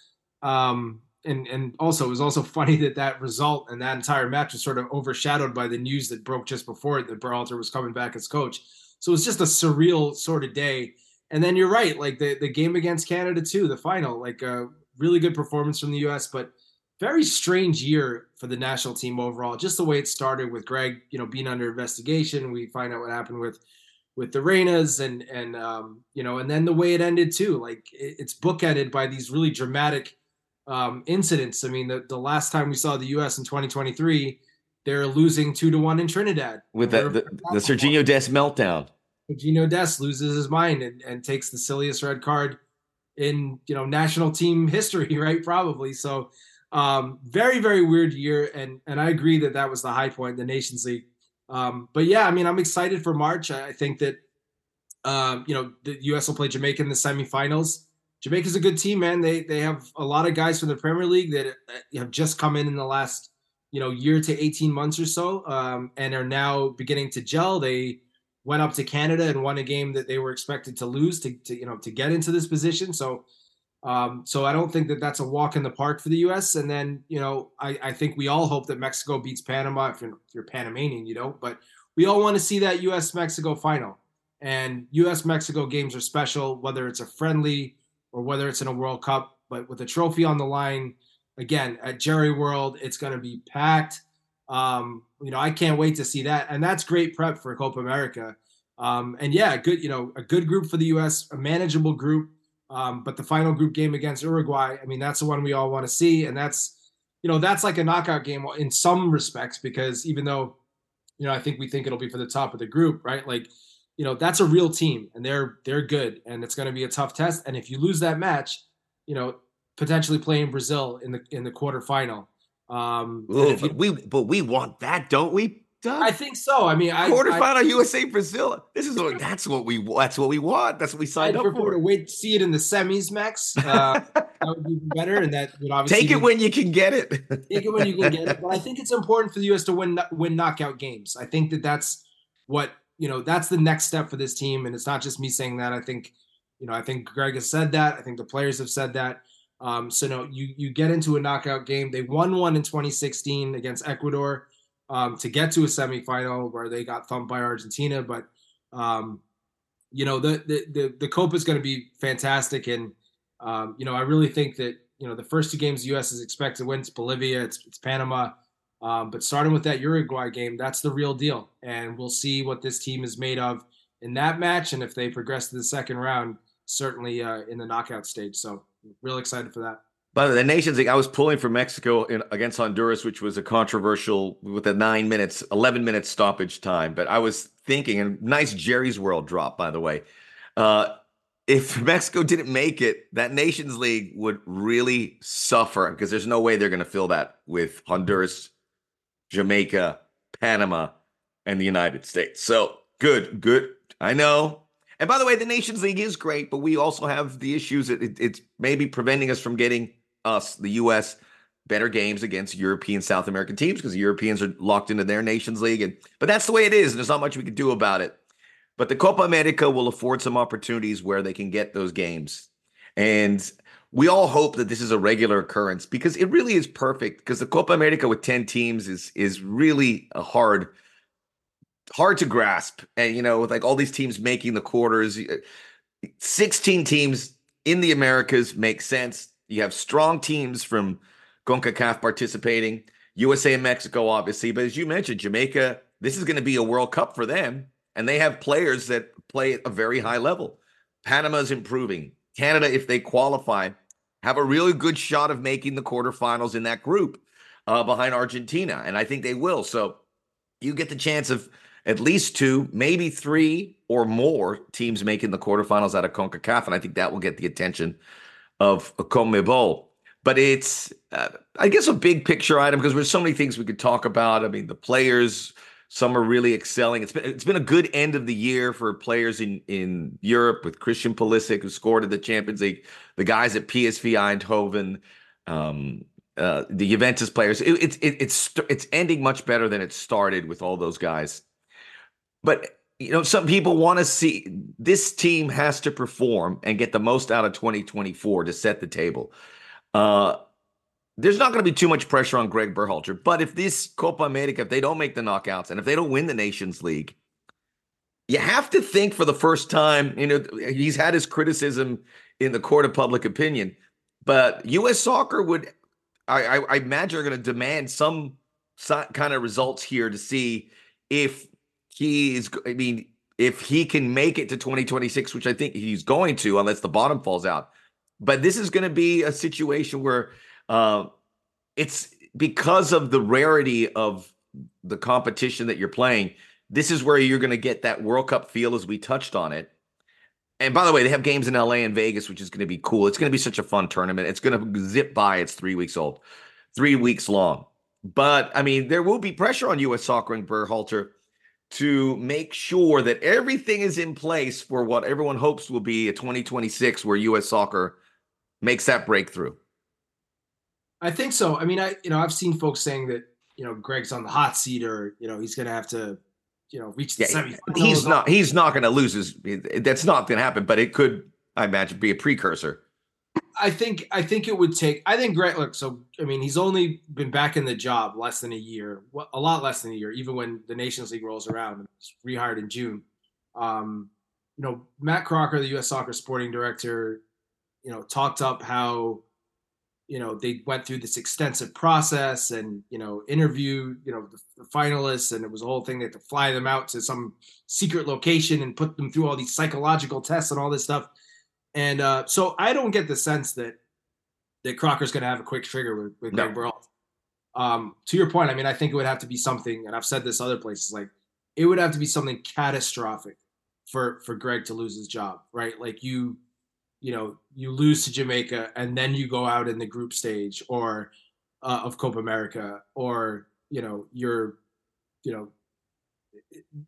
um, and and also it was also <laughs> funny that that result and that entire match was sort of overshadowed by the news that broke just before it that Berhalter was coming back as coach. So it was just a surreal sort of day and then you're right, like the the game against Canada too, the final, like a really good performance from the U.S., but very strange year for the national team overall. Just the way it started with Greg, you know, being under investigation. We find out what happened with with the Reynas and and um, you know, and then the way it ended too. Like it, it's bookended by these really dramatic um, incidents. I mean, the the last time we saw the U.S. in 2023, they're losing two to one in Trinidad with the the, the Sergiño Dest meltdown. Gino Dest loses his mind and, and takes the silliest red card in you know national team history, <laughs> right? Probably. So um, very very weird year, and and I agree that that was the high point, the Nations League. Um, but yeah, I mean, I'm excited for March. I think that um, you know the U.S. will play Jamaica in the semifinals. Jamaica's a good team, man. They they have a lot of guys from the Premier League that have just come in in the last you know year to 18 months or so, um, and are now beginning to gel. They went up to Canada and won a game that they were expected to lose to, to you know to get into this position. So um, so I don't think that that's a walk in the park for the U.S. And then you know I, I think we all hope that Mexico beats Panama. If you're, if you're Panamanian, you don't, but we all want to see that U.S. Mexico final. And U.S. Mexico games are special, whether it's a friendly or whether it's in a World Cup. But with a trophy on the line, again at Jerry World, it's going to be packed. Um, you know, I can't wait to see that, and that's great prep for Copa America. Um, and yeah, good, you know, a good group for the U.S., a manageable group. Um, but the final group game against Uruguay, I mean, that's the one we all want to see, and that's, you know, that's like a knockout game in some respects because even though, you know, I think we think it'll be for the top of the group, right? Like, you know, that's a real team, and they're they're good, and it's going to be a tough test. And if you lose that match, you know, potentially playing Brazil in the in the quarterfinal um, Ooh, but we but we want that, don't we? Doug? I think so. I mean, I, quarterfinal I, USA Brazil. This is what that's what we that's what we want. That's what we signed I'd up for. To wait see it in the semis, Max. Uh, that would be better, and that would obviously take it be, when you can get it. take it when you can get it. <laughs> But I think it's important for the U.S. to win win knockout games. I think that that's what you know. That's the next step for this team, and it's not just me saying that. I think you know. I think Greg has said that. I think the players have said that. Um, so no, you you get into a knockout game. They won one in 2016 against Ecuador um, to get to a semifinal where they got thumped by Argentina. But um, you know the the the, the Copa is going to be fantastic, and um, you know I really think that you know the first two games the U.S. is expected to win. It's Bolivia, it's, it's Panama. Um, but starting with that Uruguay game, that's the real deal, and we'll see what this team is made of in that match, and if they progress to the second round, certainly uh, in the knockout stage. So real excited for that. By the, Nations League, I was pulling for Mexico in, against Honduras, which was a controversial with a nine minutes, eleven minutes stoppage time. But I was thinking, and nice Jerry's World drop, by the way. Uh, if <laughs> Mexico didn't make it, that Nations League would really suffer because there's no way they're going to fill that with Honduras, Jamaica, Panama, and the United States. So good, good. I know. And by the way, the Nations League is great, but we also have the issues that it, it's maybe preventing us from getting us, the U.S., better games against European, South American teams because the Europeans are locked into their Nations League. And but that's the way it is, and there's not much we can do about it. But the Copa America will afford some opportunities where they can get those games. And we all hope that this is a regular occurrence because it really is perfect because the Copa America with 10 teams is is really a hard hard to grasp. And you know, with like all these teams making the quarters, 16 teams in the Americas make sense. You have strong teams from CONCACAF participating, USA and Mexico, obviously. But as you mentioned, Jamaica, this is going to be a World Cup for them. And they have players that play at a very high level. Panama's improving. Canada, if they qualify, have a really good shot of making the quarterfinals in that group uh, behind Argentina. And I think they will. So you get the chance of at least two, maybe three or more teams making the quarterfinals out of CONCACAF. And I think that will get the attention of CONMEBOL. But it's, uh, I guess, a big picture item because there's so many things we could talk about. I mean, the players, some are really excelling. It's been it's been a good end of the year for players in in Europe with Christian Pulisic who scored at the Champions League, the guys at PSV Eindhoven, um, uh, the Juventus players. It, it, it, it's it's ending much better than it started with all those guys. But you know, some people want to see this team has to perform and get the most out of 2024 to set the table. Uh, there's not going to be too much pressure on Greg Berhalter. But if this Copa America, if they don't make the knockouts and if they don't win the Nations League, you have to think for the first time, you know, he's had his criticism in the court of public opinion, but U.S. soccer would, I, I, I imagine, are going to demand some kind of results here to see if he is, I mean, if he can make it to 2026, which I think he's going to, unless the bottom falls out. But this is going to be a situation where uh, it's because of the rarity of the competition that you're playing. This is where you're going to get that World Cup feel, as we touched on it. And by the way, they have games in LA and Vegas, which is going to be cool. It's going to be such a fun tournament. It's going to zip by. It's three weeks old, three weeks long. But I mean, there will be pressure on U.S. Soccer and Berhalter to make sure that everything is in place for what everyone hopes will be a 2026 where U.S. Soccer makes that breakthrough. I think so. I mean, I you know I've seen folks saying that you know Greg's on the hot seat or you know he's going to have to you know reach the yeah, semifinals. He's not. He's not going to lose his. That's not going to happen. But it could, I imagine, be a precursor. I think. I think it would take. I think Greg. Look, so I mean, he's only been back in the job less than a year. A lot less than a year. Even when the Nations League rolls around, he's rehired in June. Um, you know, Matt Crocker, the U.S. Soccer Sporting Director, you know, talked up how you know they went through this extensive process and you know interviewed you know the, the, finalists and it was a whole thing they had to fly them out to some secret location and put them through all these psychological tests and all this stuff and uh, so i don't get the sense that that crocker's going to have a quick trigger with, with no. greg Berhalter. um to your point i mean i think it would have to be something and i've said this other places like it would have to be something catastrophic for for greg to lose his job right like you you know you lose to Jamaica and then you go out in the group stage or uh, of Copa America or you know you're you know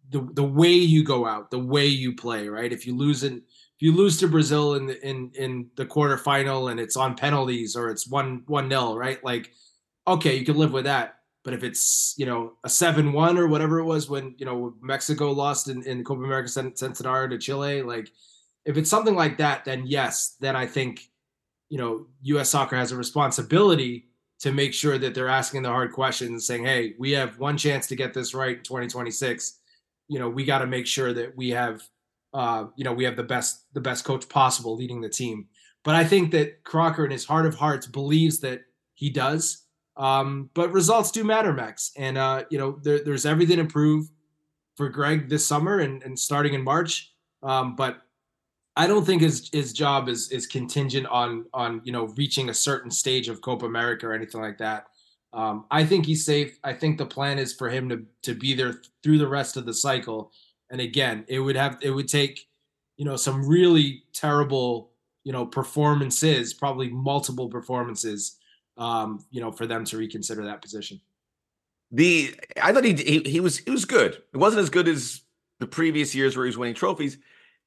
the the way you go out the way you play right if you lose in you lose to Brazil in the in in the quarterfinal and it's on penalties or it's one one nil right like okay you can live with that but if it's you know a seven one or whatever it was when you know Mexico lost in in Copa America Centenario to Chile like if it's something like that, then yes, then I think you know U.S. Soccer has a responsibility to make sure that they're asking the hard questions, saying, "Hey, we have one chance to get this right in 2026. You know, we got to make sure that we have, uh, you know, we have the best the best coach possible leading the team." But I think that Crocker, in his heart of hearts, believes that he does. Um, but results do matter, Max, and uh, you know, there, there's everything to prove for Greg this summer and, and starting in March. Um, but I don't think his his job is is contingent on on you know reaching a certain stage of Copa America or anything like that. Um, I think he's safe. I think the plan is for him to to be there through the rest of the cycle. And again, it would have it would take you know, some really terrible, you know, performances, probably multiple performances, um, you know, for them to reconsider that position. The I thought he, he he was he was good. It wasn't as good as the previous years where he was winning trophies.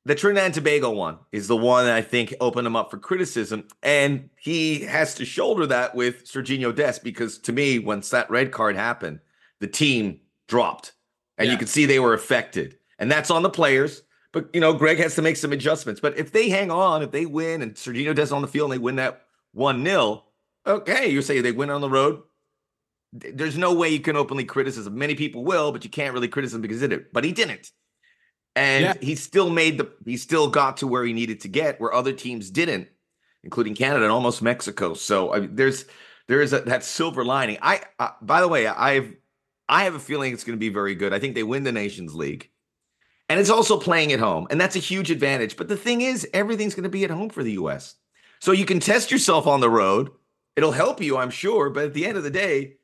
The Trinidad and Tobago one is the one that I think opened him up for criticism, and he has to shoulder that with Sergiño Dest because to me, once that red card happened, the team dropped, and yeah. you could see they were affected, and that's on the players. But you know, Greg has to make some adjustments. But if they hang on, if they win, and Sergiño does on the field and they win that one 0 okay, you say they win on the road. There's no way you can openly criticize. Many people will, but you can't really criticize because he did it. But he didn't and yeah. he still made the he still got to where he needed to get where other teams didn't including canada and almost mexico so I mean, there's there is a, that silver lining i uh, by the way i've i have a feeling it's going to be very good i think they win the nations league and it's also playing at home and that's a huge advantage but the thing is everything's going to be at home for the us so you can test yourself on the road it'll help you i'm sure but at the end of the day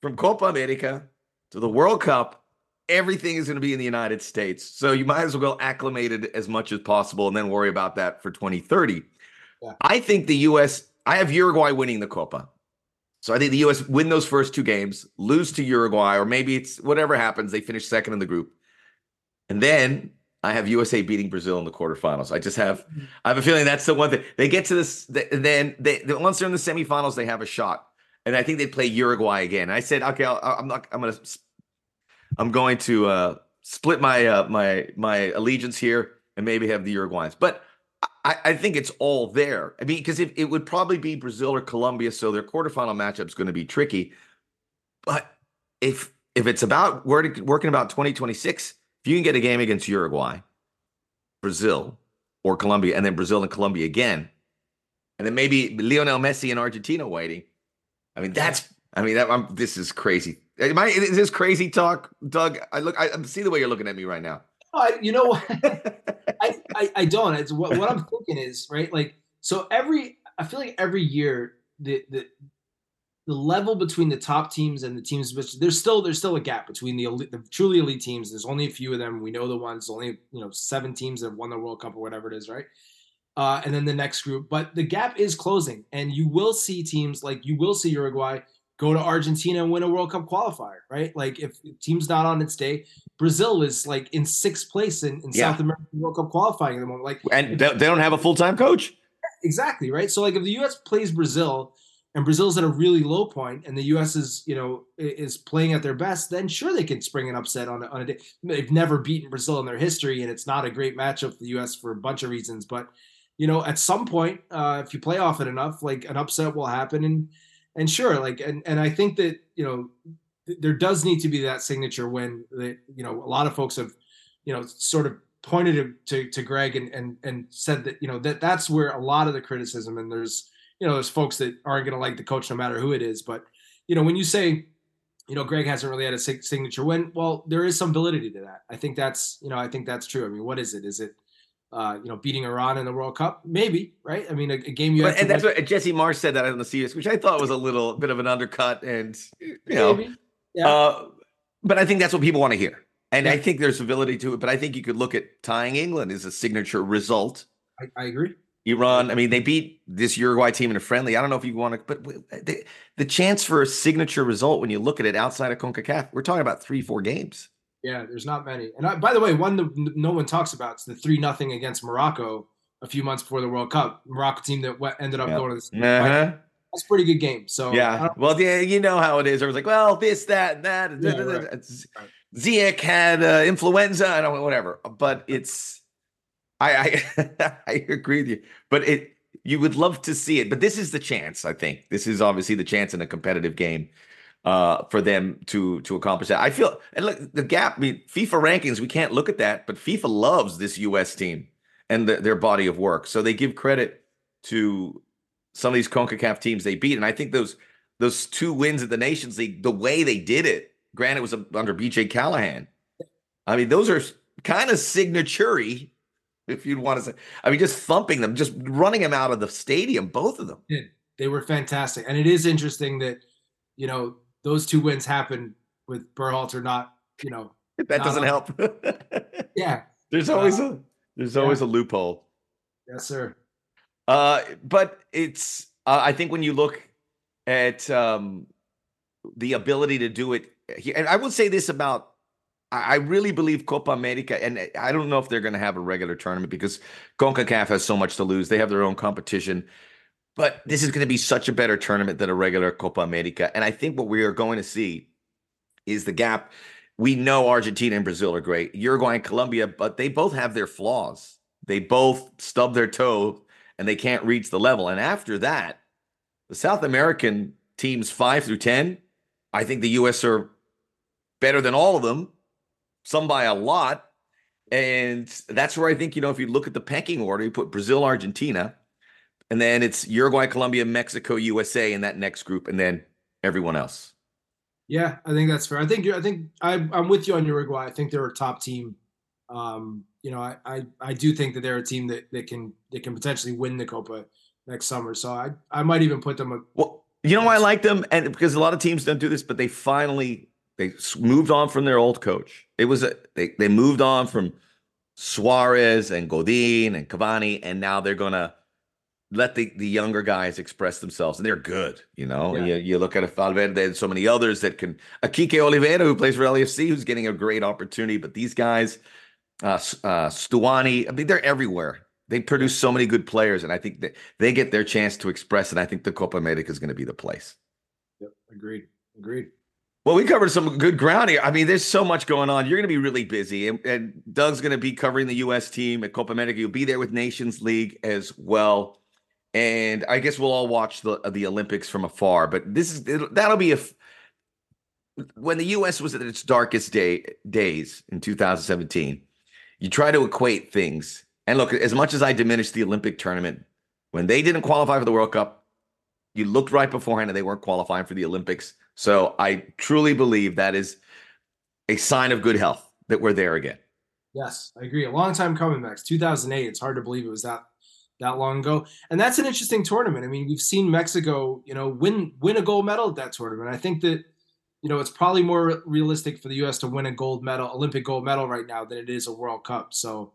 from copa america to the world cup everything is going to be in the United States. So you might as well go acclimated as much as possible and then worry about that for 2030. Yeah. I think the US, I have Uruguay winning the Copa. So I think the US win those first two games, lose to Uruguay, or maybe it's whatever happens, they finish second in the group. And then I have USA beating Brazil in the quarterfinals. I just have. I have a feeling that's the one thing they get to this. Then they, once they're in the semifinals, they have a shot, and I think they play Uruguay again. I said, okay, i am not, I'm to I'm going to uh, split my uh, my my allegiance here and maybe have the Uruguayans. But I, I think it's all there. I mean, because if it would probably be Brazil or Colombia, so their quarterfinal matchup is going to be tricky. But if if it's about working about 2026, if you can get a game against Uruguay, Brazil, or Colombia, and then Brazil and Colombia again, and then maybe Lionel Messi and Argentina waiting. I mean, that's I mean, that, I'm, this is crazy. Am I? Is this crazy talk, Doug? I look. I, see the way you're looking at me right now. You know, <laughs> I, I, I don't. It's what, what I'm thinking is right. Like so, every I feel like every year the the the level between the top teams and the teams which there's still there's still a gap between the elite, the truly elite teams. There's only a few of them. We know the ones. Only you know seven teams that have won the World Cup or whatever it is, right? Uh, and then the next group. But the gap is closing, and you will see teams like you will see Uruguay go to Argentina and win a World Cup qualifier, right? Like if team's not on its day, Brazil is like in sixth place in, in yeah. South American World Cup qualifying at the moment. Like, and they don't have a full time coach. Exactly right. So like if the U.S. plays Brazil and Brazil's at a really low point, and the U.S. is you know is playing at their best, then sure they can spring an upset on a, on a day. They've never beaten Brazil in their history, and it's not a great matchup for the U.S. for a bunch of reasons. But you know, at some point, uh, if you play it enough, like an upset will happen, and and sure, like and and I think that you know there does need to be that signature win that you know a lot of folks have you know sort of pointed to to Greg and and and said that you know that that's where a lot of the criticism and there's you know there's folks that aren't going to like the coach no matter who it is but you know when you say you know Greg hasn't really had a signature win well there is some validity to that I think that's you know I think that's true I mean what is it is it uh, you know, beating Iran in the World Cup, maybe, right? I mean, a, a game you. But, and that's win. what Jesse Marsch said that on the series, which I thought was a little bit of an undercut, and you know, maybe. yeah. Uh, but I think that's what people want to hear, and yeah. I think there's ability to it. But I think you could look at tying England as a signature result. I, I agree. Iran, I mean, they beat this Uruguay team in a friendly. I don't know if you want to, but the, the chance for a signature result when you look at it outside of CONCACAF, we're talking about three, four games. Yeah, there's not many. And I, by the way, one that no one talks about is the three nothing against Morocco a few months before the World Cup. Morocco team that ended up going to the. Uh-huh. That's a pretty good game. So yeah, well, yeah, you know how it is. I was like, well, this, that, and that. Yeah, right. Ziyech had uh, influenza. I don't know, whatever. But it's, I, I, <laughs> I agree with you. But it, you would love to see it. But this is the chance. I think this is obviously the chance in a competitive game uh, for them to to accomplish that. I feel and look the gap. I mean, FIFA rankings. We can't look at that, but FIFA loves this U.S. team and the, their body of work. So they give credit to some of these Concacaf teams they beat, and I think those those two wins at the Nations League, the way they did it. Granted, it was under BJ Callaghan. I mean, those are kind of signaturey, if you'd want to say. I mean, just thumping them, just running them out of the stadium, both of them. Yeah, they were fantastic, and it is interesting that you know those two wins happened with Berhalter not, you know, that doesn't help. <laughs> yeah. There's always uh, a There's always yeah. a loophole. Yes, sir. Uh, but it's uh, I think when you look at um, the ability to do it, and I will say this about I really believe Copa America, and I don't know if they're going to have a regular tournament because CONCACAF has so much to lose. They have their own competition. But this is going to be such a better tournament than a regular Copa America. And I think what we are going to see is the gap. We know Argentina and Brazil are great, Uruguay and Colombia, but they both have their flaws. They both stub their toe and they can't reach the level. And after that, the South American teams five through 10, I think the U.S. are better than all of them some by a lot. And that's where I think, you know, if you look at the pecking order, you put Brazil, Argentina, and then it's Uruguay, Colombia, Mexico, USA in that next group, and then everyone else. Yeah, I think that's fair. I think I think I, am with you on Uruguay. I think they're a top team. Um, you know, I, I, I do think that they're a team that, that can that can potentially win the Copa next summer. So I I might even put them. A, well, you know I like them, and because a lot of teams don't do this, but they finally they moved on from their old coach. It was a they they moved on from Suarez and Godin and Cavani, and now they're gonna let the, the younger guys express themselves, and they're good. You know, yeah. you, you look at a Valverde and so many others that can. A Kike Olivera who plays for LAFC, who's getting a great opportunity, but these guys, uh, uh, Stuani, I mean, they're everywhere. They produce so many good players, and I think that they get their chance to express. And I think the Copa America is going to be the place. Yep, agreed. Agreed. Well, we covered some good ground here. I mean, there's so much going on. You're going to be really busy, and, and Doug's going to be covering the U.S. team at Copa America. You'll be there with Nations League as well, and I guess we'll all watch the the Olympics from afar. But this is that'll be a when the U.S. was at its darkest day days in 2017. You try to equate things, and look, as much as I diminish the Olympic tournament, when they didn't qualify for the World Cup, you looked right beforehand, and they weren't qualifying for the Olympics so I truly believe that is a sign of good health that we're there again. Yes, I agree. A long time coming, Max. 2008. It's hard to believe it was that that long ago. And that's an interesting tournament. I mean, we've seen Mexico, you know, win win a gold medal at that tournament. I think that you know it's probably more realistic for the U.S. to win a gold medal, Olympic gold medal right now than it is a World Cup. So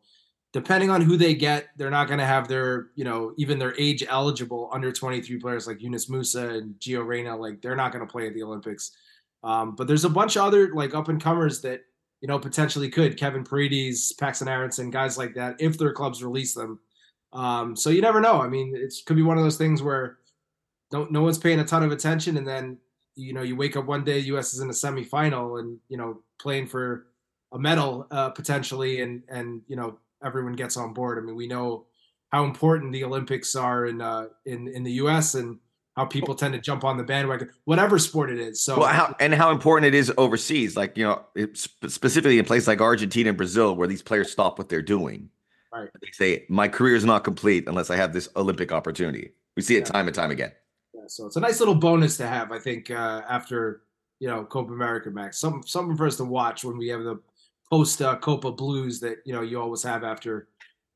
depending on who they get, they're not going to have their, you know, even their age eligible under 23 players like Yunus Musah and Gio Reyna, like they're not going to play at the Olympics. Um, but there's a bunch of other like up and comers that, you know, potentially could Kevin Paredes, Paxton Aaronson, guys like that, if their clubs release them. Um, so you never know. I mean, it could be one of those things where don't, no one's paying a ton of attention. And then, you know, you wake up one day, U.S. is in a semifinal and, you know, playing for a medal uh, potentially. And, and, you know, everyone gets on board. I mean, we know how important the Olympics are in uh, in in the U.S. and how people tend to jump on the bandwagon, whatever sport it is. So, well, how, and how important it is overseas, like you know, specifically in places like Argentina and Brazil, where these players stop what they're doing. Right. They say, "My career is not complete unless I have this Olympic opportunity." We see it yeah. time and time again. Yeah, so it's a nice little bonus to have, I think, uh, after you know Copa America, Max. Some something for us to watch when we have the post uh, Copa Blues that you know you always have after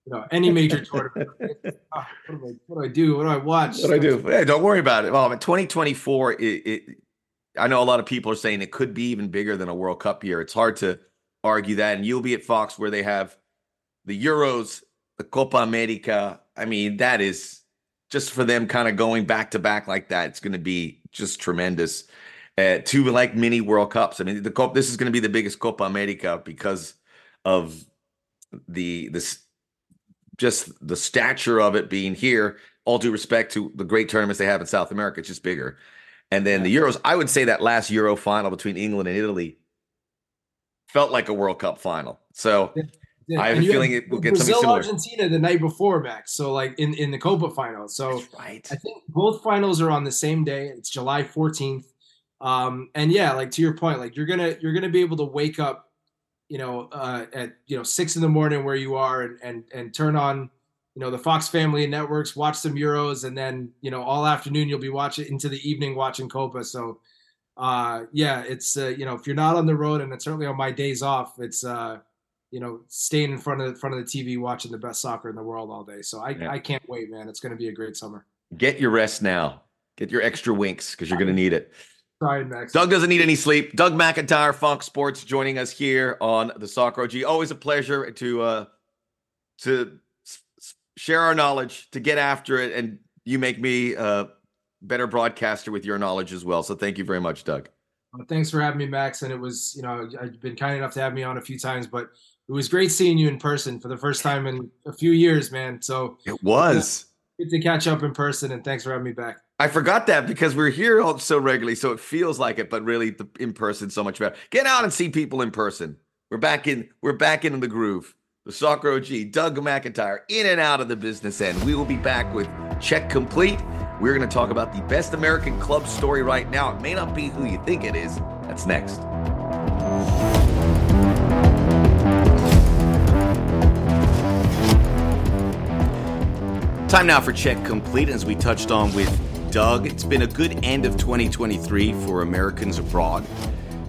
you know any <laughs> major tournament. oh, what, do I, what, do I, do? What do I watch? What do I do? Hey, don't worry about it. Well, 2024, it, it, I know a lot of people are saying it could be even bigger than a World Cup year. It's hard to argue that, and you'll be at Fox where they have the Euros, the Copa America. I mean, that is just for them kind of going back to back like that. It's going to be just tremendous uh, two like mini World Cups. I mean, the Cop this is going to be the biggest Copa America because of the this just the stature of it being here. All due respect to the great tournaments they have in South America, it's just bigger. And then the Euros, I would say that last Euro final between England and Italy felt like a World Cup final. So yeah. I have a feeling it will get Brazil, something similar. Argentina the night before, Max. So like in in the Copa final. So That's right. I think both finals are on the same day. It's July 14th. Um, and yeah, like to your point, like you're gonna you're gonna be able to wake up, you know, uh, at you know six in the morning where you are, and and and turn on, you know, the Fox family and networks, watch some Euros, and then you know all afternoon you'll be watching into the evening watching Copa. So, uh, yeah, it's uh, you know if you're not on the road, and it's certainly on my days off, it's uh, you know staying in front of the front of the TV watching the best soccer in the world all day. So I yeah. I can't wait, man. It's gonna be a great summer. Get your rest now. Get your extra winks because you're gonna need it. Trying, Max. Doug doesn't need any sleep. Doug McIntyre, Fox Sports, joining us here on the Soccer OG. Always a pleasure to uh, to share our knowledge, to get after it, and you make me a better broadcaster with your knowledge as well. So thank you very much, Doug. Well, thanks for having me, Max. And it was, you know, I've been kind enough to have me on a few times, but it was great seeing you in person for the first time in a few years, man. So it was good to catch up in person, and thanks for having me back. I forgot that because we're here so regularly, so it feels like it, but really the in person so much better. Get out and see people in person. We're back in. We're back in the groove. The soccer OG, Doug McIntyre, in and out of the business end. We will be back with check complete. We're going to talk about the best American club story right now. It may not be who you think it is. That's next. Time now for check complete. As we touched on with Doug, it's been a good end of 2023 for Americans abroad.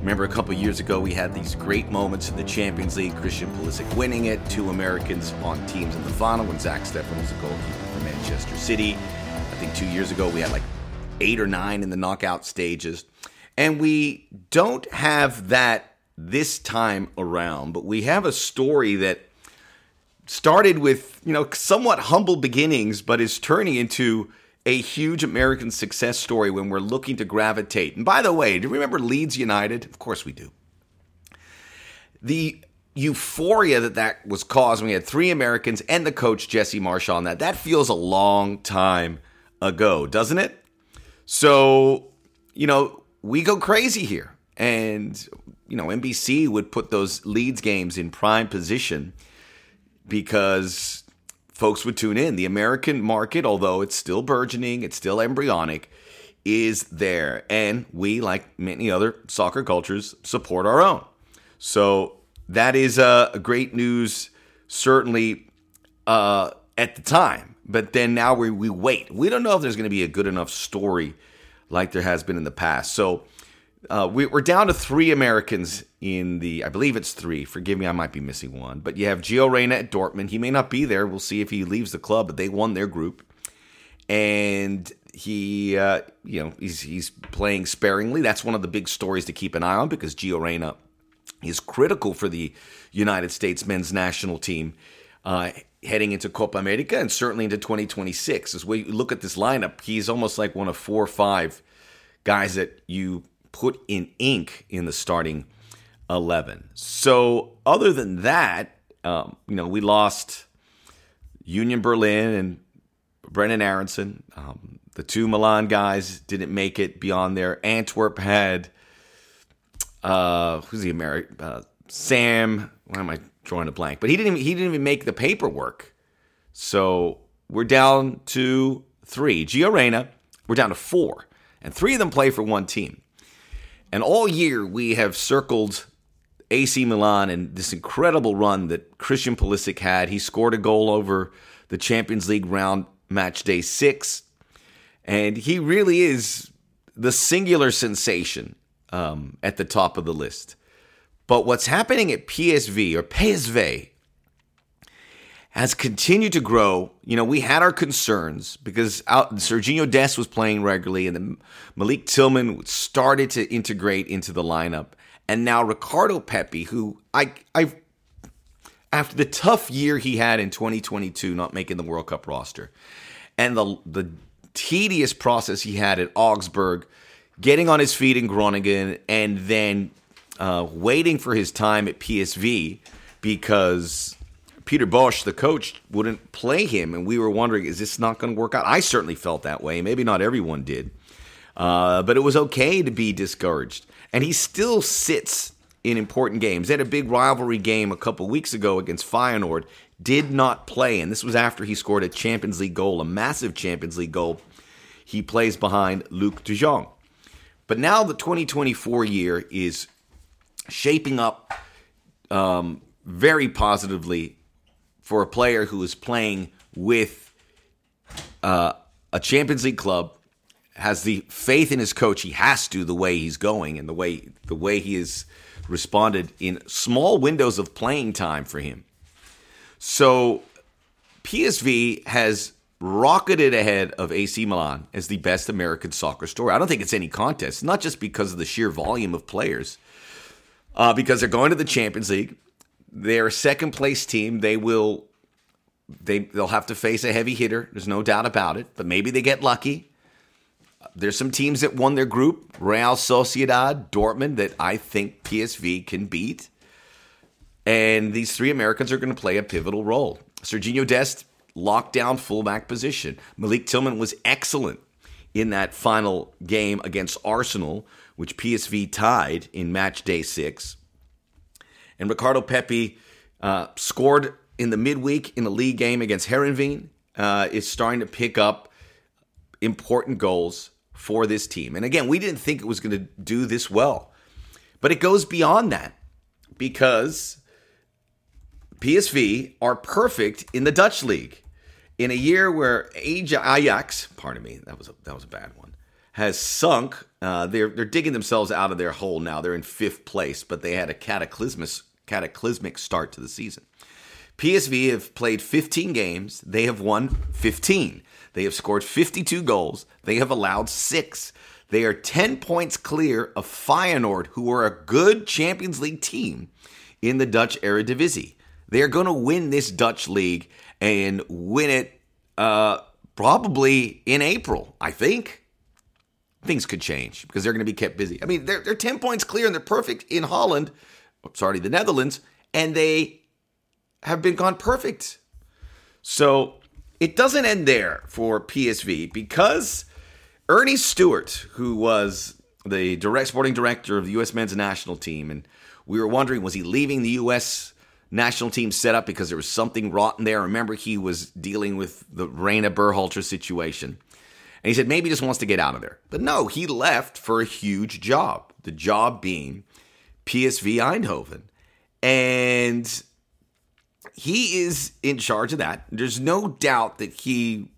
Remember, a couple years ago, we had these great moments in the Champions League. Christian Pulisic winning it, two Americans on teams in the final when Zach Steffen was a goalkeeper for Manchester City. I think two years ago, we had like eight or nine in the knockout stages. And we don't have that this time around, but we have a story that started with, you know, somewhat humble beginnings, but is turning into a huge American success story when we're looking to gravitate. And by the way, do you remember Leeds United? Of course we do. The euphoria that that was caused when we had three Americans and the coach Jesse Marsch on that, that feels a long time ago, doesn't it? So, you know, we go crazy here. And, you know, NBC would put those Leeds games in prime position because folks would tune in. The American market, although it's still burgeoning, it's still embryonic, is there. And we, like many other soccer cultures, support our own. So that is a uh, great news, certainly uh, at the time. But then now we, we wait. We don't know if there's going to be a good enough story like there has been in the past. So uh, we, are down to three Americans in the, I believe it's three. Forgive me, I might be missing one. But you have Gio Reyna at Dortmund. He may not be there. We'll see if he leaves the club, but they won their group. And he, uh, you know, he's, he's playing sparingly. That's one of the big stories to keep an eye on because Gio Reyna is critical for the United States men's national team uh, heading into Copa America and certainly into 2026. As we look at this lineup, he's almost like one of four or five guys that you put in ink in the starting 11. So, other than that, um, you know, we lost Union Berlin and Brenden Aaronson. Um, the two Milan guys didn't make it beyond there. Antwerp had uh, who's the American uh, Sam? Why am I drawing a blank? But he didn't. Even, he didn't even make the paperwork. So we're down to three. Gio Reyna, we're down to four, and three of them play for one team. And all year we have circled AC Milan and this incredible run that Christian Pulisic had. He scored a goal over the Champions League round match day six. And he really is the singular sensation um, at the top of the list. But what's happening at PSV or PSV has continued to grow. You know, we had our concerns because out, Sergiño Dest was playing regularly, and Malik Tillman started to integrate into the lineup, and now Ricardo Pepi, who I I after the tough year he had in 2022, not making the World Cup roster, and the the tedious process he had at Augsburg, getting on his feet in Groningen, and then uh, waiting for his time at PSV because Peter Bosz, the coach, wouldn't play him, and we were wondering, is this not going to work out? I certainly felt that way. Maybe not everyone did, uh, but it was okay to be discouraged. And he still sits in important games. They had a big rivalry game a couple weeks ago against Feyenoord. Did not play, and this was after he scored a Champions League goal, a massive Champions League goal. He plays behind Luuk de Jong. But now the 2024 year is shaping up um, very positively for a player who is playing with uh, a Champions League club, has the faith in his coach. He has to the way he's going and the way the way he has responded in small windows of playing time for him. So PSV has rocketed ahead of AC Milan as the best American soccer story. I don't think it's any contest, not just because of the sheer volume of players, uh, because they're going to the Champions League. They're a second place team. They will they they'll have to face a heavy hitter. There's no doubt about it. But maybe they get lucky. There's some teams that won their group: Real Sociedad, Dortmund, that I think PSV can beat. And these three Americans are going to play a pivotal role. Sergiño Dest locked down fullback position. Malik Tillman was excellent in that final game against Arsenal, which PSV tied in match day six. And Ricardo Pepi uh, scored in the midweek in the league game against Heerenveen. Uh, is starting to pick up important goals for this team. And again, we didn't think it was going to do this well, but it goes beyond that because PSV are perfect in the Dutch league. In a year where Ajax, pardon me, that was a, that was a bad one, has sunk. Uh, they're they're digging themselves out of their hole now. They're in fifth place, but they had a cataclysmic cataclysmic start to the season. PSV have played 15 games. They have won 15. They have scored 52 goals. They have allowed six. They are 10 points clear of Feyenoord, who are a good Champions League team in the Dutch Eredivisie. They are going to win this Dutch league and win it uh, probably in April, I think. Things could change because they're going to be kept busy. I mean, they're, they're 10 points clear and they're perfect in Holland, sorry, the Netherlands, and they have been gone perfect. So it doesn't end there for PSV because Earnie Stewart, who was the direct sporting director of the U.S. men's national team, and we were wondering was he leaving the U.S. national team setup because there was something rotten there? Remember, he was dealing with the Reyna Berhalter situation. And he said maybe he just wants to get out of there. But no, he left for a huge job. The job being PSV Eindhoven. And he is in charge of that. There's no doubt that he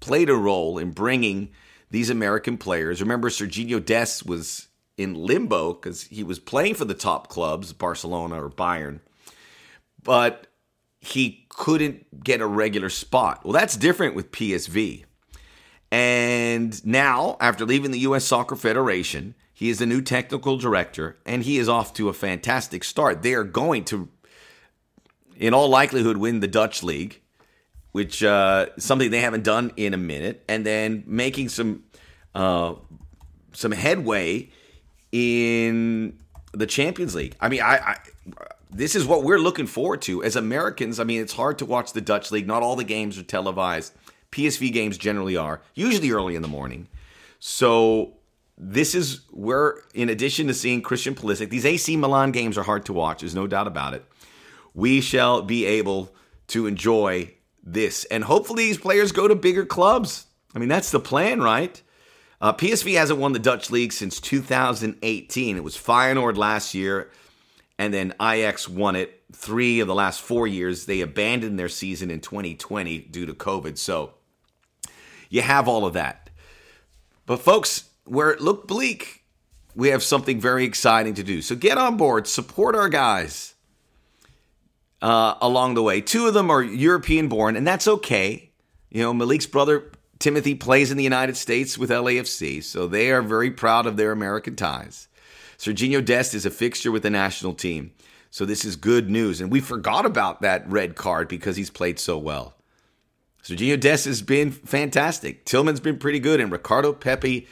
played a role in bringing these American players. Remember, Sergiño Dest was in limbo because he was playing for the top clubs, Barcelona or Bayern, but he couldn't get a regular spot. Well, that's different with PSV. And now, after leaving the U.S. Soccer Federation, he is the new technical director and he is off to a fantastic start. They are going to in all likelihood, win the Dutch league, which uh, something they haven't done in a minute, and then making some uh, some headway in the Champions League. I mean, I, I this is what we're looking forward to as Americans. I mean, it's hard to watch the Dutch league. Not all the games are televised. PSV games generally are, usually early in the morning. So this is where, in addition to seeing Christian Pulisic, these AC Milan games are hard to watch. There's no doubt about it we shall be able to enjoy this. And hopefully, these players go to bigger clubs. I mean, that's the plan, right? Uh, PSV hasn't won the Dutch league since 2018. It was Feyenoord last year, and then Ajax won it three of the last four years. They abandoned their season in 2020 due to COVID. So you have all of that. But, folks, where it looked bleak, we have something very exciting to do. So get on board, support our guys uh, along the way. Two of them are European born, and that's okay. You know, Malik's brother Timothy plays in the United States with LAFC, so they are very proud of their American ties. Sergiño Dest is a fixture with the national team, so this is good news. And we forgot about that red card because he's played so well. Sergiño Dest has been fantastic. Tillman's been pretty good, and Ricardo Pepi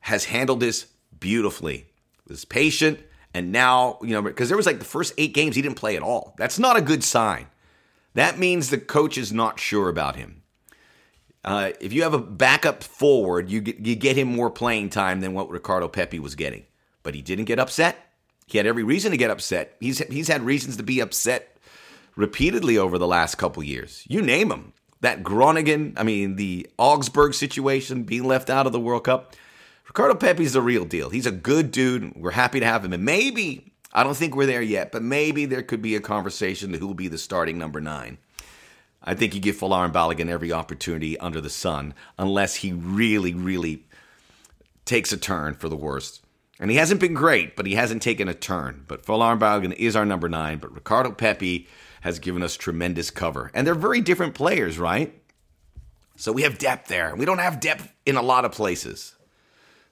has handled this beautifully. Was patient, and now, you know, because there was like the first eight games he didn't play at all. That's not a good sign. That means the coach is not sure about him. Uh, if you have a backup forward, you get, you get him more playing time than what Ricardo Pepi was getting. But he didn't get upset. He had every reason to get upset. He's he's had reasons to be upset repeatedly over the last couple years. You name them. That Groningen, I mean, the Augsburg situation, being left out of the World Cup. Ricardo Pepi's the real deal. He's a good dude. We're happy to have him. And maybe, I don't think we're there yet, but maybe there could be a conversation who will be the starting number nine. I think you give Folarin Balogun every opportunity under the sun, unless he really, really takes a turn for the worst. And he hasn't been great, but he hasn't taken a turn. But Folarin Balogun is our number nine, but Ricardo Pepi has given us tremendous cover. And they're very different players, right? So we have depth there. We don't have depth in a lot of places.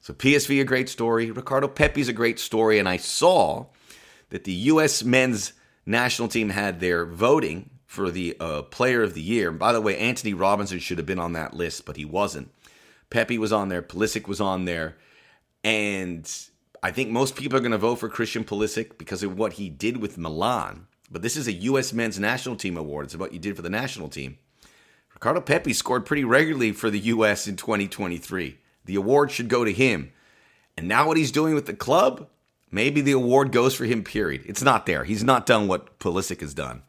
So PSV a great story. Ricardo Pepi's a great story. And I saw that the U.S. men's national team had their voting for the uh, Player of the Year. And by the way, Antonee Robinson should have been on that list, but he wasn't. Pepi was on there, Pulisic was on there, and I think most people are going to vote for Christian Pulisic because of what he did with Milan. But this is a U.S. men's national team award. It's about what you did for the national team. Ricardo Pepi scored pretty regularly for the U.S. in 2023. The award should go to him. And now what he's doing with the club, maybe the award goes for him, period. It's not there. He's not done what Pulisic has done.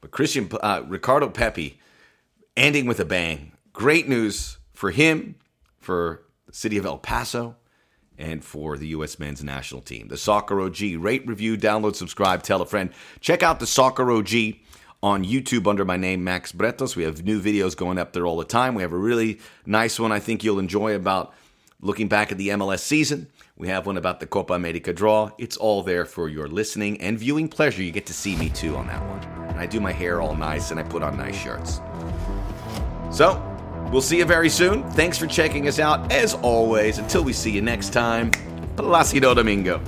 But Christian, uh, Ricardo Pepi, ending with a bang. Great news for him, for the city of El Paso, and for the U.S. men's national team. The Soccer OG. Rate, review, download, subscribe, tell a friend. Check out the Soccer OG on YouTube under my name, Max Bretos. We have new videos going up there all the time. We have a really nice one I think you'll enjoy about looking back at the MLS season. We have one about the Copa America draw. It's all there for your listening and viewing pleasure. You get to see me too on that one. And I do my hair all nice and I put on nice shirts. So, we'll see you very soon. Thanks for checking us out. As always, until we see you next time, Placido Domingo.